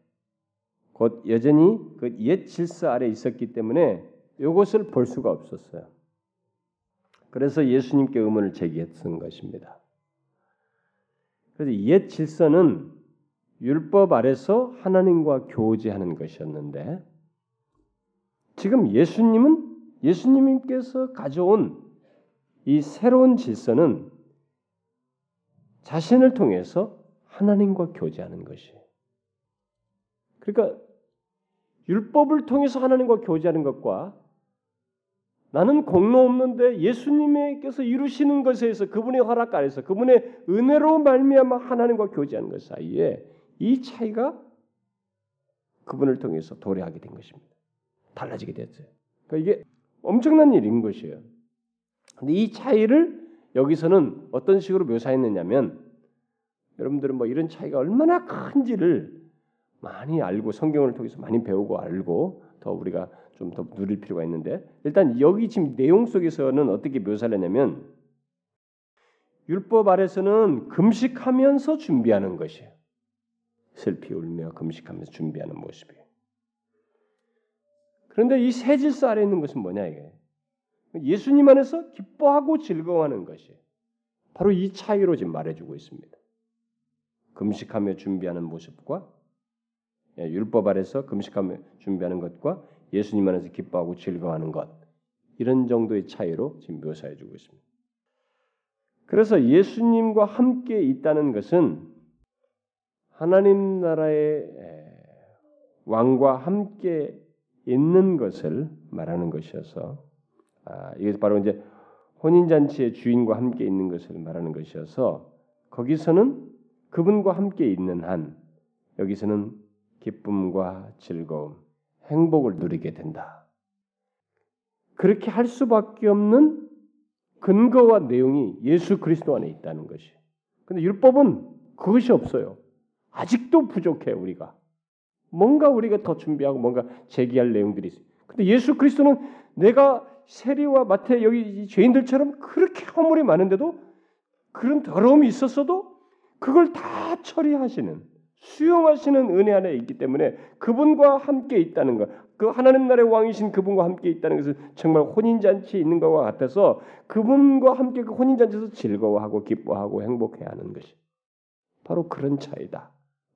곧 여전히 그 옛 질서 아래 있었기 때문에 이것을 볼 수가 없었어요. 그래서 예수님께 의문을 제기했던 것입니다. 그래서 옛 질서는 율법 아래서 하나님과 교제하는 것이었는데 지금 예수님은 예수님께서 가져온 이 새로운 질서는 자신을 통해서 하나님과 교제하는 것이에요. 그러니까 율법을 통해서 하나님과 교제하는 것과 나는 공로 없는데 예수님께서 이루시는 것에서 그분의 허락 아래서 그분의 은혜로 말미암아 하나님과 교제하는 것 사이에 이 차이가 그분을 통해서 도래하게 된 것입니다. 달라지게 됐어요. 그러니까 이게 엄청난 일인 것이에요. 근데 이 차이를 여기서는 어떤 식으로 묘사했느냐면 여러분들은 뭐 이런 차이가 얼마나 큰지를 많이 알고 성경을 통해서 많이 배우고 알고 더 우리가 좀 더 누릴 필요가 있는데 일단 여기 지금 내용 속에서는 어떻게 묘사를 했냐면 율법 아래서는 금식하면서 준비하는 것이에요. 슬피 울며 금식하면서 준비하는 모습이에요. 그런데 이 새 질서 아래 있는 것은 뭐냐 이게? 예수님 안에서 기뻐하고 즐거워하는 것이 바로 이 차이로 지금 말해주고 있습니다. 금식하며 준비하는 모습과 예, 율법 아래서 금식하며 준비하는 것과 예수님 안에서 기뻐하고 즐거워하는 것 이런 정도의 차이로 지금 묘사해 주고 있습니다. 그래서 예수님과 함께 있다는 것은 하나님 나라의 왕과 함께 있는 것을 말하는 것이어서 아, 이게 바로 이제 혼인 잔치의 주인과 함께 있는 것을 말하는 것이어서 거기서는 그분과 함께 있는 한 여기서는 기쁨과 즐거움, 행복을 누리게 된다. 그렇게 할 수밖에 없는 근거와 내용이 예수 그리스도 안에 있다는 것이. 근데 율법은 그것이 없어요. 아직도 부족해 우리가. 뭔가 우리가 더 준비하고 뭔가 제기할 내용들이 있어요. 근데 예수 그리스도는 내가 세리와 마태 여기 죄인들처럼 그렇게 허물이 많은데도 그런 더러움이 있었어도 그걸 다 처리하시는 수용하시는 은혜 안에 있기 때문에 그분과 함께 있다는 것, 그 하나님 나라의 왕이신 그분과 함께 있다는 것은 정말 혼인 잔치에 있는 것과 같아서 그분과 함께 그 혼인 잔치에서 즐거워하고 기뻐하고 행복해하는 것이 바로 그런 차이다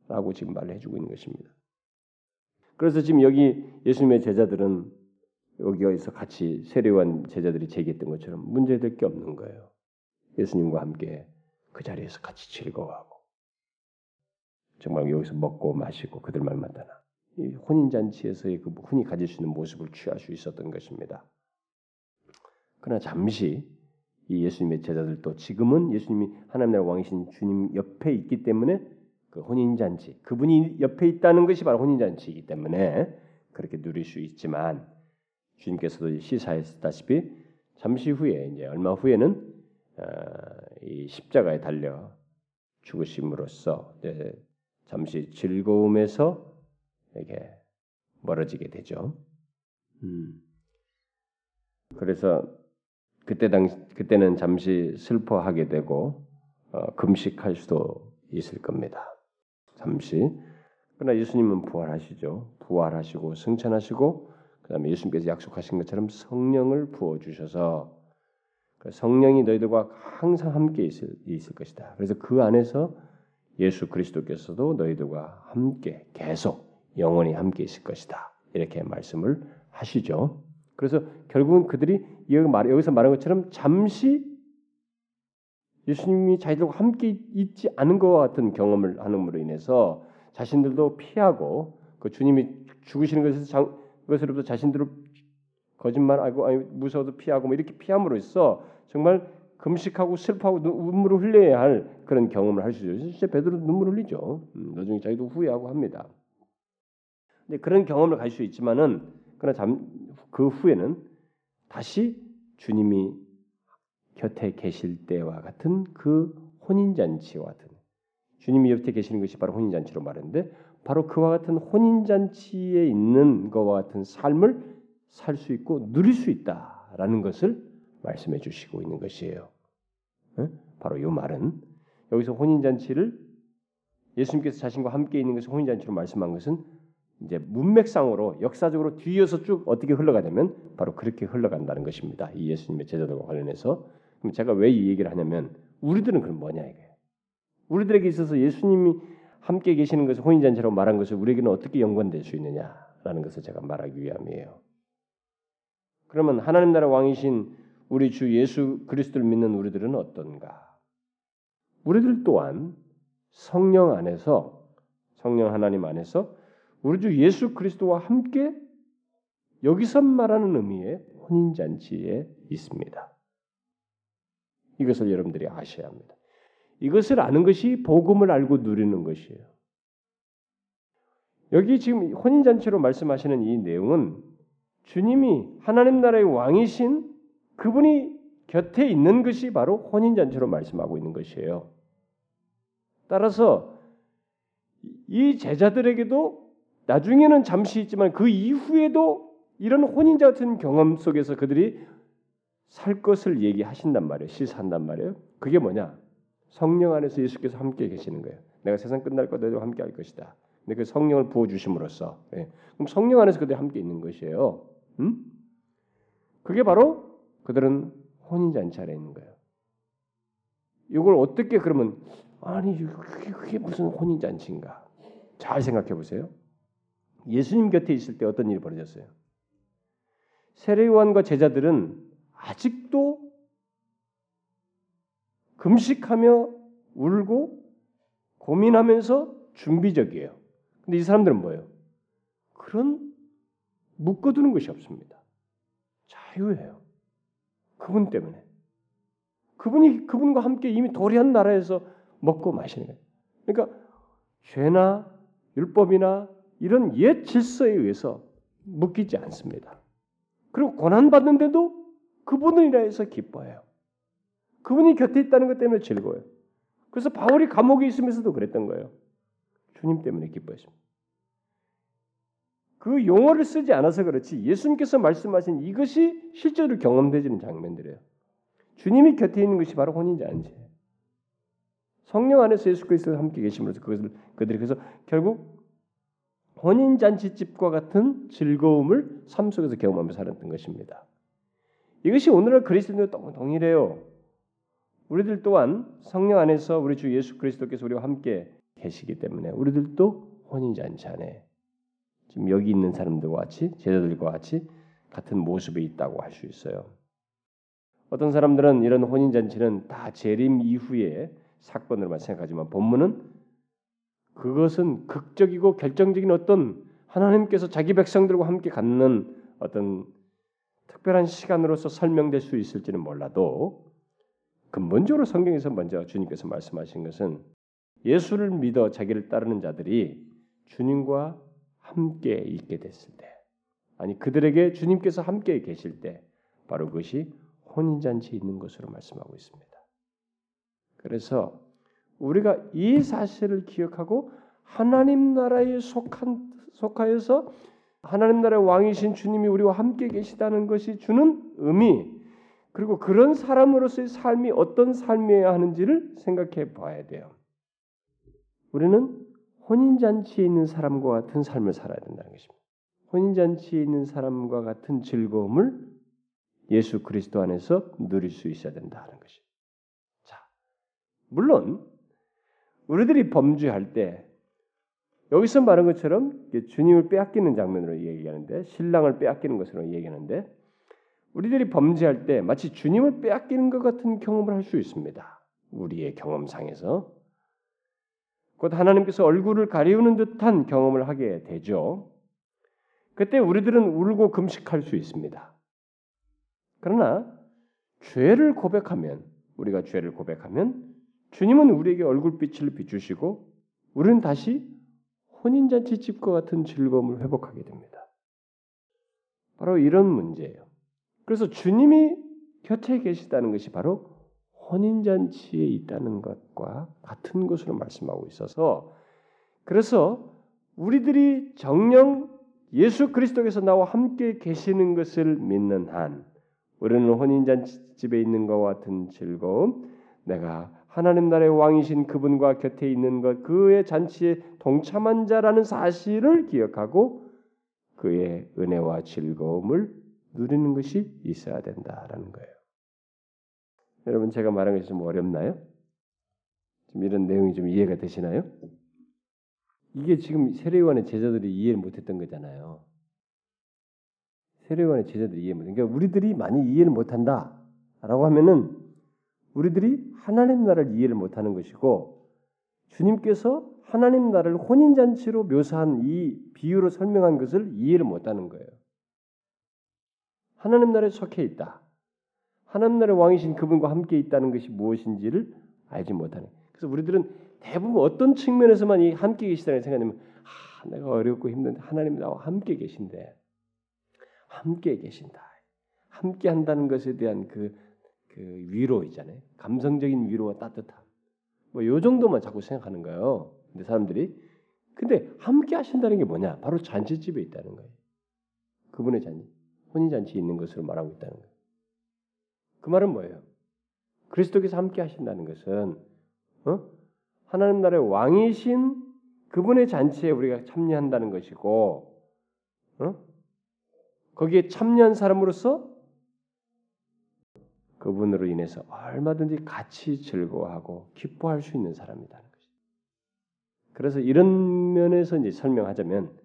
라고 지금 말을 해주고 있는 것입니다. 그래서 지금 여기 예수님의 제자들은 여기에서 같이 세례관 제자들이 제기했던 것처럼 문제될 게 없는 거예요. 예수님과 함께 그 자리에서 같이 즐거워하고 정말 여기서 먹고 마시고 그들만 만나나 혼인 잔치에서의 그 흔히 가질 수 있는 모습을 취할 수 있었던 것입니다. 그러나 잠시 이 예수님의 제자들도 지금은 예수님이 하나님 나라 왕이신 주님 옆에 있기 때문에 그 혼인 잔치 그분이 옆에 있다는 것이 바로 혼인 잔치이기 때문에 그렇게 누릴 수 있지만 주님께서도 시사했다시피 잠시 후에 이제 얼마 후에는 어, 이 십자가에 달려 죽으심으로써 잠시 즐거움에서 이게 멀어지게 되죠. 음. 그래서 그때 당 그때는 잠시 슬퍼하게 되고 어, 금식할 수도 있을 겁니다. 잠시. 그러나 예수님은 부활하시죠. 부활하시고 승천하시고 그다음에 예수님께서 약속하신 것처럼 성령을 부어 주셔서 그 성령이 너희들과 항상 함께 있을, 있을 것이다. 그래서 그 안에서 예수 그리스도께서도 너희들과 함께 계속 영원히 함께 있을 것이다. 이렇게 말씀을 하시죠. 그래서 결국은 그들이 여기서 말한 것처럼 잠시 예수님이 자기들과 함께 있지 않은 것과 같은 경험을 하는으로 인해서 자신들도 피하고 그 주님이 죽으시는 것에서 것으로부터 자신들을 거짓말하고 아니, 무서워도 피하고 뭐 이렇게 피함으로써 정말 금식하고 슬퍼하고 눈물을 흘려야 할 그런 경험을 할 수 있어요. 진짜 베드로 눈물 흘리죠. 음, 나중에 자기도 후회하고 합니다. 근데 그런 경험을 가질 수 있지만은 그러나 잠, 그 후에는 다시 주님이 곁에 계실 때와 같은 그 혼인 잔치와 같은 주님이 옆에 계시는 것이 바로 혼인 잔치로 말했는데 바로 그와 같은 혼인 잔치에 있는 것과 같은 삶을 살 수 있고 누릴 수 있다라는 것을 말씀해 주시고 있는 것이에요. 바로 이 말은 여기서 혼인잔치를 예수님께서 자신과 함께 있는 것을 혼인잔치로 말씀한 것은 이제 문맥상으로 역사적으로 뒤에서 쭉 어떻게 흘러가냐면 바로 그렇게 흘러간다는 것입니다. 이 예수님의 제자들과 관련해서 그럼 제가 왜 이 얘기를 하냐면 우리들은 그럼 뭐냐 이게 우리들에게 있어서 예수님이 함께 계시는 것을 혼인잔치라고 말한 것을 우리에게는 어떻게 연관될 수 있느냐라는 것을 제가 말하기 위함이에요. 그러면 하나님 나라 왕이신 우리 주 예수 그리스도를 믿는 우리들은 어떤가? 우리들 또한 성령 안에서 성령 하나님 안에서 우리 주 예수 그리스도와 함께 여기서 말하는 의미의 혼인 잔치에 있습니다. 이것을 여러분들이 아셔야 합니다. 이것을 아는 것이 복음을 알고 누리는 것이에요. 여기 지금 혼인 잔치로 말씀하시는 이 내용은 주님이 하나님 나라의 왕이신 그분이 곁에 있는 것이 바로 혼인 잔치로 말씀하고 있는 것이에요. 따라서 이 제자들에게도 나중에는 잠시 있지만 그 이후에도 이런 혼인자 같은 경험 속에서 그들이 살 것을 얘기하신단 말이에요. 시사한단 말이에요. 그게 뭐냐? 성령 안에서 예수께서 함께 계시는 거예요. 내가 세상 끝날 것 너희도 함께 할 것이다. 근데 그 성령을 부어 주심으로써 예. 그럼 성령 안에서 그들이 함께 있는 것이에요. 음? 그게 바로 그들은 혼인 잔치 에 있는 거예요. 이걸 어떻게 그러면 아니 그게, 무슨 혼인 잔치인가? 잘 생각해 보세요. 예수님 곁에 있을 때 어떤 일이 벌어졌어요? 세례요한과 제자들은 아직도 금식하며 울고 고민하면서 준비적이에요. 근데 이 사람들은 뭐예요? 그런 묶어두는 것이 없습니다. 자유예요. 그분 때문에. 그분이 그분과 함께 이미 도리한 나라에서 먹고 마시는 거예요. 그러니까 죄나 율법이나 이런 옛 질서에 의해서 묶이지 않습니다. 그리고 고난 받는데도 그분을 인해서 기뻐해요. 그분이 곁에 있다는 것 때문에 즐거워요. 그래서 바울이 감옥에 있으면서도 그랬던 거예요. 주님 때문에 기뻐했습니다. 그 용어를 쓰지 않아서 그렇지 예수님께서 말씀하신 이것이 실제로 경험되지는 장면들이에요. 주님이 곁에 있는 것이 바로 혼인잔치. 성령 안에서 예수 그리스도와 함께 계심으로써 그것을 그들이 그래서 결국 혼인 잔치 집과 같은 즐거움을 삶 속에서 경험하며 살았던 것입니다. 이것이 오늘날 그리스도인도 동일해요. 우리들 또한 성령 안에서 우리 주 예수 그리스도께서 우리와 함께 계시기 때문에 우리들도 혼인 잔치 안에 지금 여기 있는 사람들과 같이 제자들과 같이 같은 모습에 있다고 할 수 있어요. 어떤 사람들은 이런 혼인 잔치는 다 재림 이후의 사건으로만 생각하지만 본문은 그것은 극적이고 결정적인 어떤 하나님께서 자기 백성들과 함께 갖는 어떤 특별한 시간으로서 설명될 수 있을지는 몰라도 근본적으로 성경에서 먼저 주님께서 말씀하신 것은 예수를 믿어 자기를 따르는 자들이 주님과 함께 있게 됐을 때, 아니 그들에게 주님께서 함께 계실 때, 바로 그것이 혼인잔치 있는 것으로 말씀하고 있습니다. 그래서 우리가 이 사실을 기억하고 하나님 나라에 속한 속하여서 하나님 나라의 왕이신 주님이 우리와 함께 계시다는 것이 주는 의미 그리고 그런 사람으로서의 삶이 어떤 삶이어야 하는지를 생각해 봐야 돼요. 우리는 혼인잔치에 있는 사람과 같은 삶을 살아야 된다는 것입니다. 혼인잔치에 있는 사람과 같은 즐거움을 예수 그리스도 안에서 누릴 수 있어야 된다는 것입니다. 자, 물론 우리들이 범죄할 때 여기서 말한 것처럼 주님을 빼앗기는 장면으로 얘기하는데 신랑을 빼앗기는 것으로 얘기하는데 우리들이 범죄할 때 마치 주님을 빼앗기는 것 같은 경험을 할 수 있습니다. 우리의 경험상에서 곧 하나님께서 얼굴을 가리우는 듯한 경험을 하게 되죠. 그때 우리들은 울고 금식할 수 있습니다. 그러나 죄를 고백하면 우리가 죄를 고백하면 주님은 우리에게 얼굴빛을 비추시고 우리는 다시 혼인잔치 집과 같은 즐거움을 회복하게 됩니다. 바로 이런 문제예요. 그래서 주님이 곁에 계시다는 것이 바로 혼인잔치에 있다는 것과 같은 것으로 말씀하고 있어서 그래서 우리들이 정령 예수 그리스도께서 나와 함께 계시는 것을 믿는 한 우리는 혼인잔치 집에 있는 것과 같은 즐거움, 내가 하나님 나라의 왕이신 그분과 곁에 있는 것, 그의 잔치에 동참한 자라는 사실을 기억하고 그의 은혜와 즐거움을 누리는 것이 있어야 된다라는 거예요. 여러분 제가 말한 것이 좀 어렵나요? 좀 이런 내용이 좀 이해가 되시나요? 이게 지금 세례요한의 제자들이 이해를 못했던 거잖아요. 세례요한의 제자들이 이해 못. 그러니까 우리들이 많이 이해를 못한다라고 하면은 우리들이 하나님 나라를 이해를 못하는 것이고 주님께서 하나님 나라를 혼인 잔치로 묘사한 이 비유로 설명한 것을 이해를 못하는 거예요. 하나님 나라에 속해 있다. 하나님 나라의 왕이신 그분과 함께 있다는 것이 무엇인지를 알지 못하는. 그래서 우리들은 대부분 어떤 측면에서만 이 함께 계시다는 생각하면 아, 내가 어렵고 힘든데 하나님 나와 함께 계신데 함께 계신다. 함께 한다는 것에 대한 그 그 위로 있잖아요. 감성적인 위로와 따뜻함. 뭐 요 정도만 자꾸 생각하는 거예요. 근데 사람들이 근데 함께 하신다는 게 뭐냐? 바로 잔치집에 있다는 거예요. 그분의 잔치, 혼인 잔치 있는 것으로 말하고 있다는 거예요. 그 말은 뭐예요? 그리스도께서 함께 하신다는 것은 어? 하나님 나라의 왕이신 그분의 잔치에 우리가 참여한다는 것이고 어? 거기에 참여한 사람으로서 그분으로 인해서 얼마든지 같이 즐거워하고 기뻐할 수 있는 사람이라는 것이. 그래서 이런 면에서 이제 설명하자면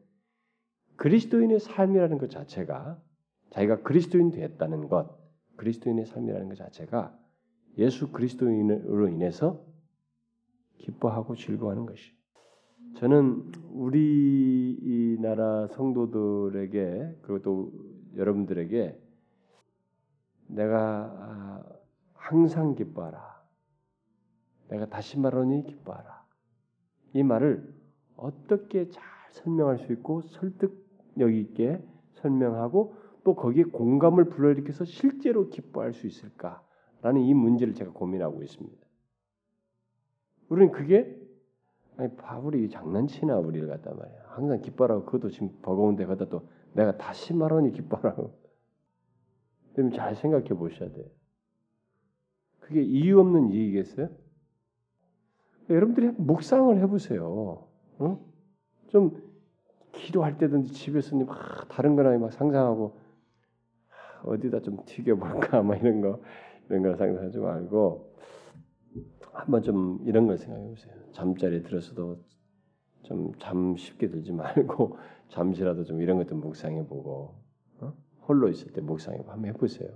그리스도인의 삶이라는 것 자체가 자기가 그리스도인 됐다는 것, 그리스도인의 삶이라는 것 자체가 예수 그리스도인으로 인해서 기뻐하고 즐거워하는 것이. 저는 우리 이 나라 성도들에게 그리고 또 여러분들에게 내가 아, 항상 기뻐하라. 내가 다시 말하니 기뻐하라. 이 말을 어떻게 잘 설명할 수 있고 설득력 있게 설명하고 또 거기에 공감을 불러일으켜서 실제로 기뻐할 수 있을까라는 이 문제를 제가 고민하고 있습니다. 우리는 그게 아니 바울이 장난치나 우리를 갖다 말이야. 항상 기뻐라고 그것도 지금 버거운데 거기다 또 내가 다시 말하니 기뻐라고. 그럼 잘 생각해 보셔야 돼요. 그게 이유 없는 이익이겠어요? 여러분들이 묵상을 해보세요. 어? 좀 기도할 때든지 집에서 막 다른 거나 막 상상하고 어디다 좀 튀겨볼까 *laughs* 막 이런 거 이런 걸 상상하지 말고 한번 좀 이런 걸 생각해 보세요. 잠자리에 들어서도 좀 잠 쉽게 들지 말고 *laughs* 잠시라도 좀 이런 것도 묵상해 보고 어? 홀로 있을 때 묵상해 한번 해보세요.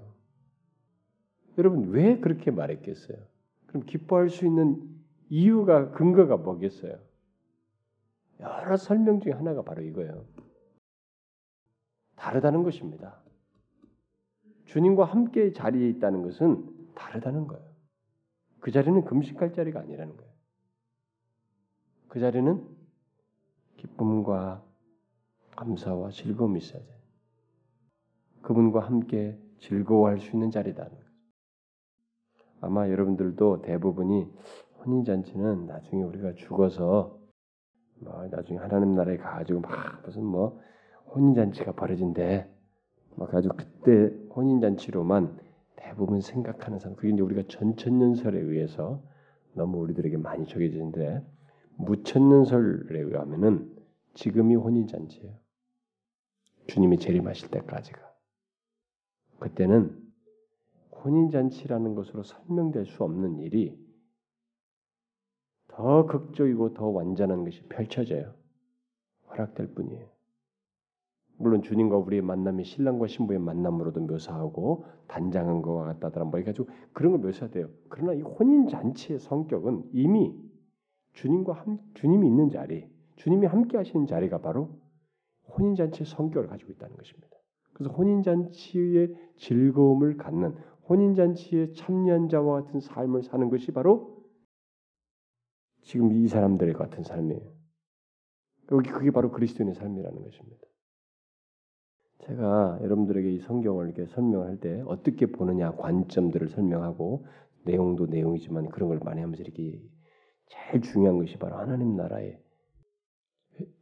여러분 왜 그렇게 말했겠어요? 그럼 기뻐할 수 있는 이유가 근거가 뭐겠어요? 여러 설명 중에 하나가 바로 이거예요. 다르다는 것입니다. 주님과 함께 자리에 있다는 것은 다르다는 거예요. 그 자리는 금식할 자리가 아니라는 거예요. 그 자리는 기쁨과 감사와 즐거움이 있어야 돼요. 그분과 함께 즐거워할 수 있는 자리다는 거죠. 아마 여러분들도 대부분이 혼인잔치는 나중에 우리가 죽어서 뭐 나중에 하나님 나라에 가가지고 막 무슨 뭐 혼인잔치가 벌어진대 막 가지고 그때 혼인잔치로만 대부분 생각하는 사람 그게 이제 우리가 전천년설에 의해서 너무 우리들에게 많이 적혀지는데 무천년설에 의하면은 지금이 혼인잔치예요. 주님이 재림하실 때까지가 그때는 혼인잔치라는 것으로 설명될 수 없는 일이 더 극적이고 더 완전한 것이 펼쳐져요. 허락될 뿐이에요. 물론 주님과 우리의 만남이 신랑과 신부의 만남으로도 묘사하고 단장한 것과 같다더라 뭐 해가지고 그런 걸 묘사돼요. 그러나 이 혼인 잔치의 성격은 이미 주님과 함, 주님이 있는 자리, 주님이 함께 하시는 자리가 바로 혼인 잔치의 성격을 가지고 있다는 것입니다. 그래서 혼인 잔치의 즐거움을 갖는 혼인 잔치에 참여한 자와 같은 삶을 사는 것이 바로 지금 이 사람들의 같은 삶이에요. 여기 그게 바로 그리스도인의 삶이라는 것입니다. 제가 여러분들에게 이 성경을 이렇게 설명할 때 어떻게 보느냐 관점들을 설명하고 내용도 내용이지만 그런 걸 많이 하면서 이렇게 제일 중요한 것이 바로 하나님 나라의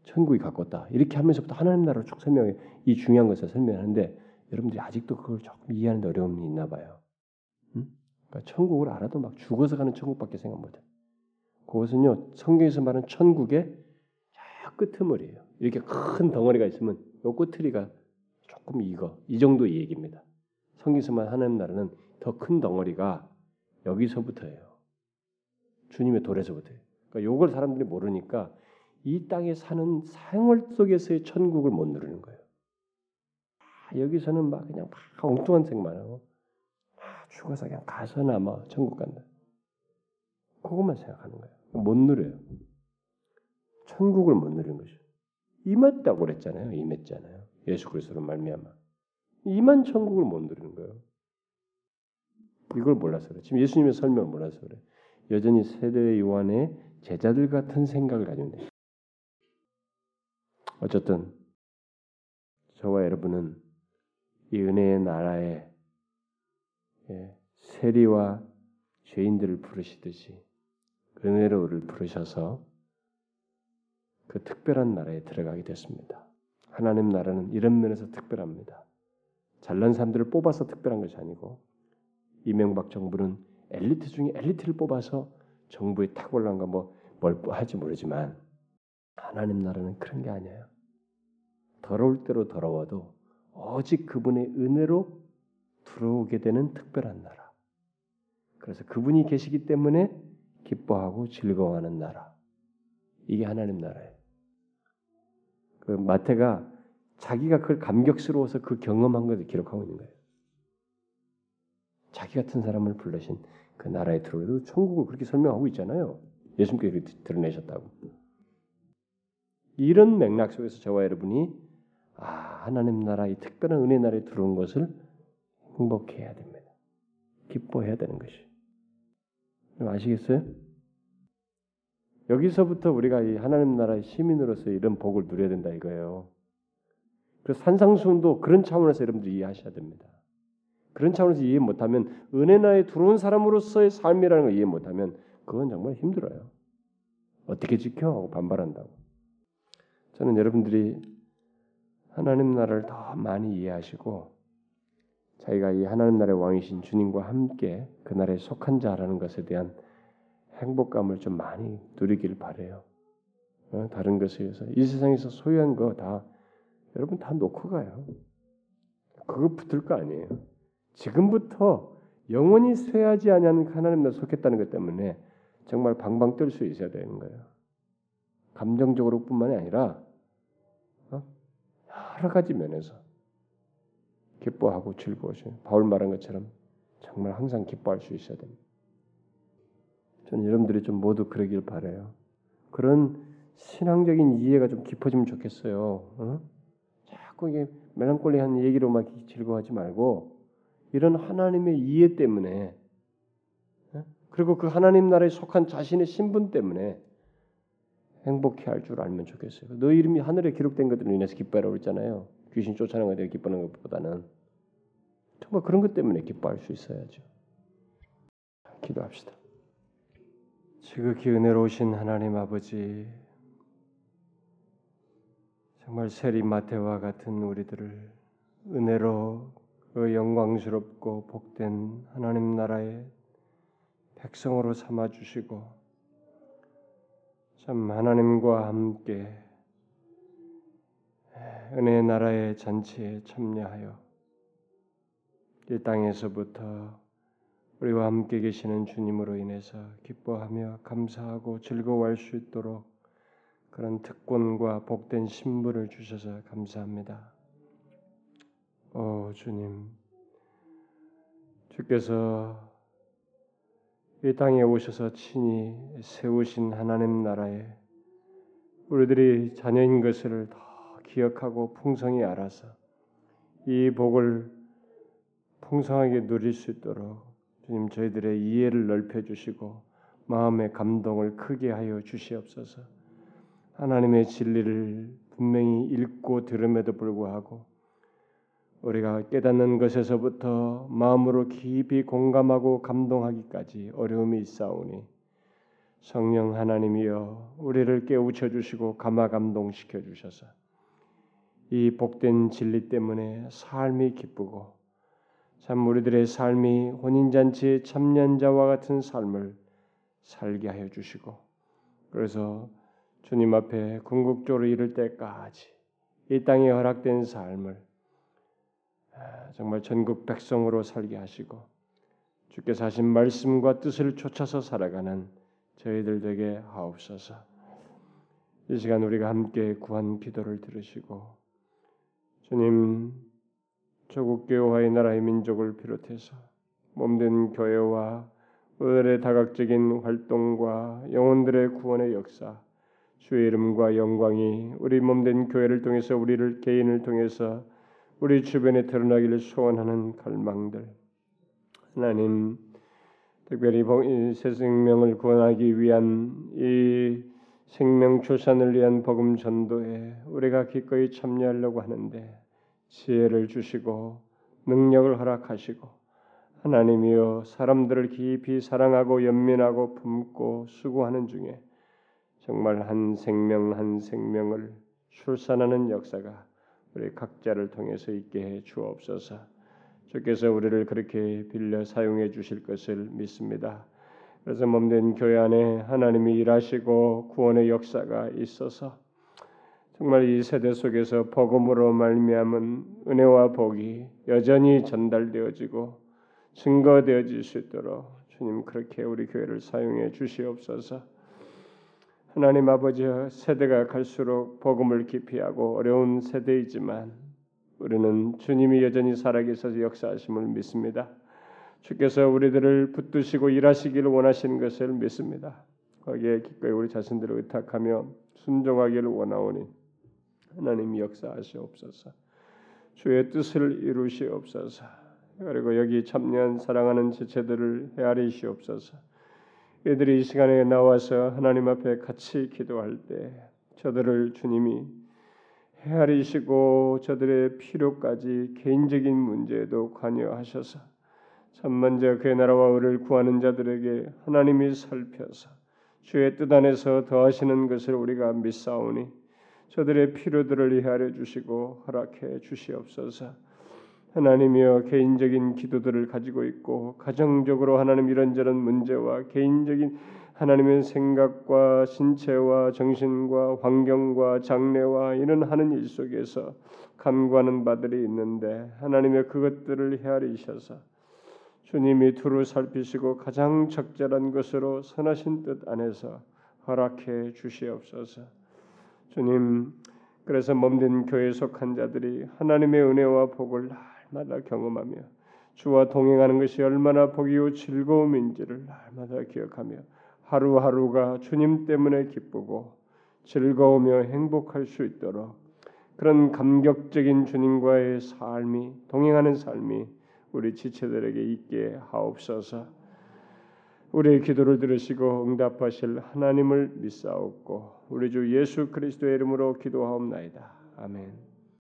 천국이 가깝다 이렇게 하면서부터 하나님 나라를 쭉 설명해 이 중요한 것을 설명하는데 여러분들이 아직도 그걸 조금 이해하는 데 어려움이 있나 봐요. 응? 그러니까 천국을 알아도 막 죽어서 가는 천국밖에 생각 못해. 그것은요 성경에서 말하는 천국의 저 끄트머리예요. 이렇게 큰 덩어리가 있으면 요 끄트리가 조금 이거 이 정도 이 얘기입니다. 성경에서만 하나님 나라는 더 큰 덩어리가 여기서부터예요. 주님의 돌에서부터예요. 그러니까 요걸 사람들이 모르니까 이 땅에 사는 생활 속에서의 천국을 못 누리는 거예요. 아, 여기서는 막 그냥 막 엉뚱한 생만 하고 아, 죽어서 그냥 가서나 마 천국 간다. 그것만 생각하는 거예요. 못 누려요. 천국을 못 누리는 것이죠. 임했다고 그랬잖아요. 임했잖아요. 예수 그리스도로 말미암아 이만 천국을 못 누리는 거예요. 이걸 몰라서 그래. 지금 예수님의 설명을 몰라서 그래. 여전히 세대 요한의 제자들 같은 생각을 가지고 있는. 어쨌든 저와 여러분은 이 은혜의 나라에 예, 세리와 죄인들을 부르시듯이 은혜로 우리를 부르셔서 그 특별한 나라에 들어가게 됐습니다. 하나님 나라는 이런 면에서 특별합니다. 잘난 사람들을 뽑아서 특별한 것이 아니고 이명박 정부는 엘리트 중에 엘리트를 뽑아서 정부의 탁월한가 뭐뭘 할지 모르지만 하나님 나라는 그런 게 아니에요. 더러울 대로 더러워도 오직 그분의 은혜로 들어오게 되는 특별한 나라. 그래서 그분이 계시기 때문에 기뻐하고 즐거워하는 나라. 이게 하나님 나라예요. 그 마태가 자기가 그걸 감격스러워서 그 경험한 것을 기록하고 있는 거예요. 자기 같은 사람을 불러신 그 나라에 들어오도 천국을 그렇게 설명하고 있잖아요. 예수님께서 드러내셨다고. 이런 맥락 속에서 저와 여러분이 아 하나님 나라 이 특별한 은혜 나라에 들어온 것을 행복해야 됩니다. 기뻐해야 되는 것이. 아시겠어요? 여기서부터 우리가 이 하나님 나라의 시민으로서 이런 복을 누려야 된다 이거예요. 그래서 산상수훈도 그런 차원에서 여러분들이 이해하셔야 됩니다. 그런 차원에서 이해 못하면 은혜 나에 들어온 사람으로서의 삶이라는 걸 이해 못하면 그건 정말 힘들어요. 어떻게 지켜? 하고 반발한다고. 저는 여러분들이 하나님 나라를 더 많이 이해하시고 자기가 이 하나님 나라의 왕이신 주님과 함께 그 나라에 속한 자라는 것에 대한 행복감을 좀 많이 누리길 바래요. 어? 다른 것에 의해서 이 세상에서 소유한 거 다 여러분 다 놓고 가요. 그거 붙을 거 아니에요. 지금부터 영원히 쇠하지 아니하는 하나님 나라 속했다는 것 때문에 정말 방방 뜰 수 있어야 되는 거예요. 감정적으로뿐만이 아니라 어? 여러 가지 면에서 기뻐하고 즐거워져요. 바울 말한 것처럼 정말 항상 기뻐할 수 있어야 됩니다. 저는 여러분들이 좀 모두 그러길 바래요. 그런 신앙적인 이해가 좀 깊어지면 좋겠어요. 어? 자꾸 이게 멜랑콜리한 얘기로만 즐거워하지 말고 이런 하나님의 이해 때문에 어? 그리고 그 하나님 나라에 속한 자신의 신분 때문에 행복해 할 줄 알면 좋겠어요. 너 이름이 하늘에 기록된 것들로 인해서 기뻐하라고 했잖아요. 귀신 쫓아내는 것에 기뻐하는 것보다는 정말 그런 것 때문에 기뻐할 수 있어야죠. 기도합시다. 지극히 은혜로우신 하나님 아버지, 정말 세리마테와 같은 우리들을 은혜로 그 영광스럽고 복된 하나님 나라의 백성으로 삼아 주시고 참 하나님과 함께 은혜의 나라의 잔치에 참여하여 이 땅에서부터 우리와 함께 계시는 주님으로 인해서 기뻐하며 감사하고 즐거워할 수 있도록 그런 특권과 복된 신분을 주셔서 감사합니다. 오 주님, 주께서 이 땅에 오셔서 친히 세우신 하나님 나라에 우리들이 자녀인 것을 더 기억하고 풍성히 알아서 이 복을 풍성하게 누릴 수 있도록 주님 저희들의 이해를 넓혀 주시고 마음의 감동을 크게 하여 주시옵소서. 하나님의 진리를 분명히 읽고 들음에도 불구하고 우리가 깨닫는 것에서부터 마음으로 깊이 공감하고 감동하기까지 어려움이 있사오니 성령 하나님이여 우리를 깨우쳐 주시고 감화 감동시켜 주셔서 이 복된 진리 때문에 삶이 기쁘고 참 우리들의 삶이 혼인잔치의 참년자와 같은 삶을 살게 하여 주시고 그래서 주님 앞에 궁극적으로 이를 때까지 이 땅에 허락된 삶을 아, 정말 전국 백성으로 살게 하시고 주께서 하신 말씀과 뜻을 쫓아서 살아가는 저희들 되게 하옵소서. 이 시간 우리가 함께 구한 기도를 들으시고 주님 조국 교회와의 나라의 민족을 비롯해서 몸된 교회와 오늘의 다각적인 활동과 영혼들의 구원의 역사 주의 이름과 영광이 우리 몸된 교회를 통해서 우리를 개인을 통해서 우리 주변에 드러나기를 소원하는 갈망들. 하나님 특별히 새 생명을 구원하기 위한 이 생명 출산을 위한 복음 전도에 우리가 기꺼이 참여하려고 하는데 지혜를 주시고 능력을 허락하시고 하나님이여 사람들을 깊이 사랑하고 연민하고 품고 수고하는 중에 정말 한 생명 한 생명을 출산하는 역사가 우리 각자를 통해서 있게 해 주옵소서. 주께서 우리를 그렇게 빌려 사용해 주실 것을 믿습니다. 그래서 몸된 교회 안에 하나님이 일하시고 구원의 역사가 있어서 정말 이 세대 속에서 복음으로 말미암은 은혜와 복이 여전히 전달되어지고 증거되어질 수 있도록 주님 그렇게 우리 교회를 사용해 주시옵소서. 하나님 아버지 세대가 갈수록 복음을 기피하고 어려운 세대이지만 우리는 주님이 여전히 살아계셔서 역사하심을 믿습니다. 주께서 우리들을 붙드시고 일하시기를 원하시는 것을 믿습니다. 거기에 기꺼이 우리 자신들을 의탁하며 순종하기를 원하오니 하나님 역사하시옵소서. 주의 뜻을 이루시옵소서. 그리고 여기 참여한 사랑하는 지체들을 헤아리시옵소서. 이들이 이 시간에 나와서 하나님 앞에 같이 기도할 때 저들을 주님이 헤아리시고 저들의 필요까지 개인적인 문제에도 관여하셔서 참 먼저 그의 나라와 의를 구하는 자들에게 하나님이 살펴서 주의 뜻 안에서 더하시는 것을 우리가 믿사오니 저들의 필요들을 헤아려 주시고 허락해 주시옵소서. 하나님이여 개인적인 기도들을 가지고 있고 가정적으로 하나님 이런저런 문제와 개인적인 하나님의 생각과 신체와 정신과 환경과 장래와 이런 하는 일 속에서 간구하는 바들이 있는데 하나님의 그것들을 헤아리셔서 주님이 두루 살피시고 가장 적절한 것으로 선하신 뜻 안에서 허락해 주시옵소서. 주님 그래서 몸된 교회에 속한 자들이 하나님의 은혜와 복을 날마다 경험하며 주와 동행하는 것이 얼마나 복이요 즐거움인지를 날마다 기억하며 하루하루가 주님 때문에 기쁘고 즐거우며 행복할 수 있도록 그런 감격적인 주님과의 삶이 동행하는 삶이 우리 지체들에게 있게 하옵소서. 우리의 기도를 들으시고 응답하실 하나님을 믿사옵고 우리 주 예수 그리스도의 이름으로 기도하옵나이다. 아멘.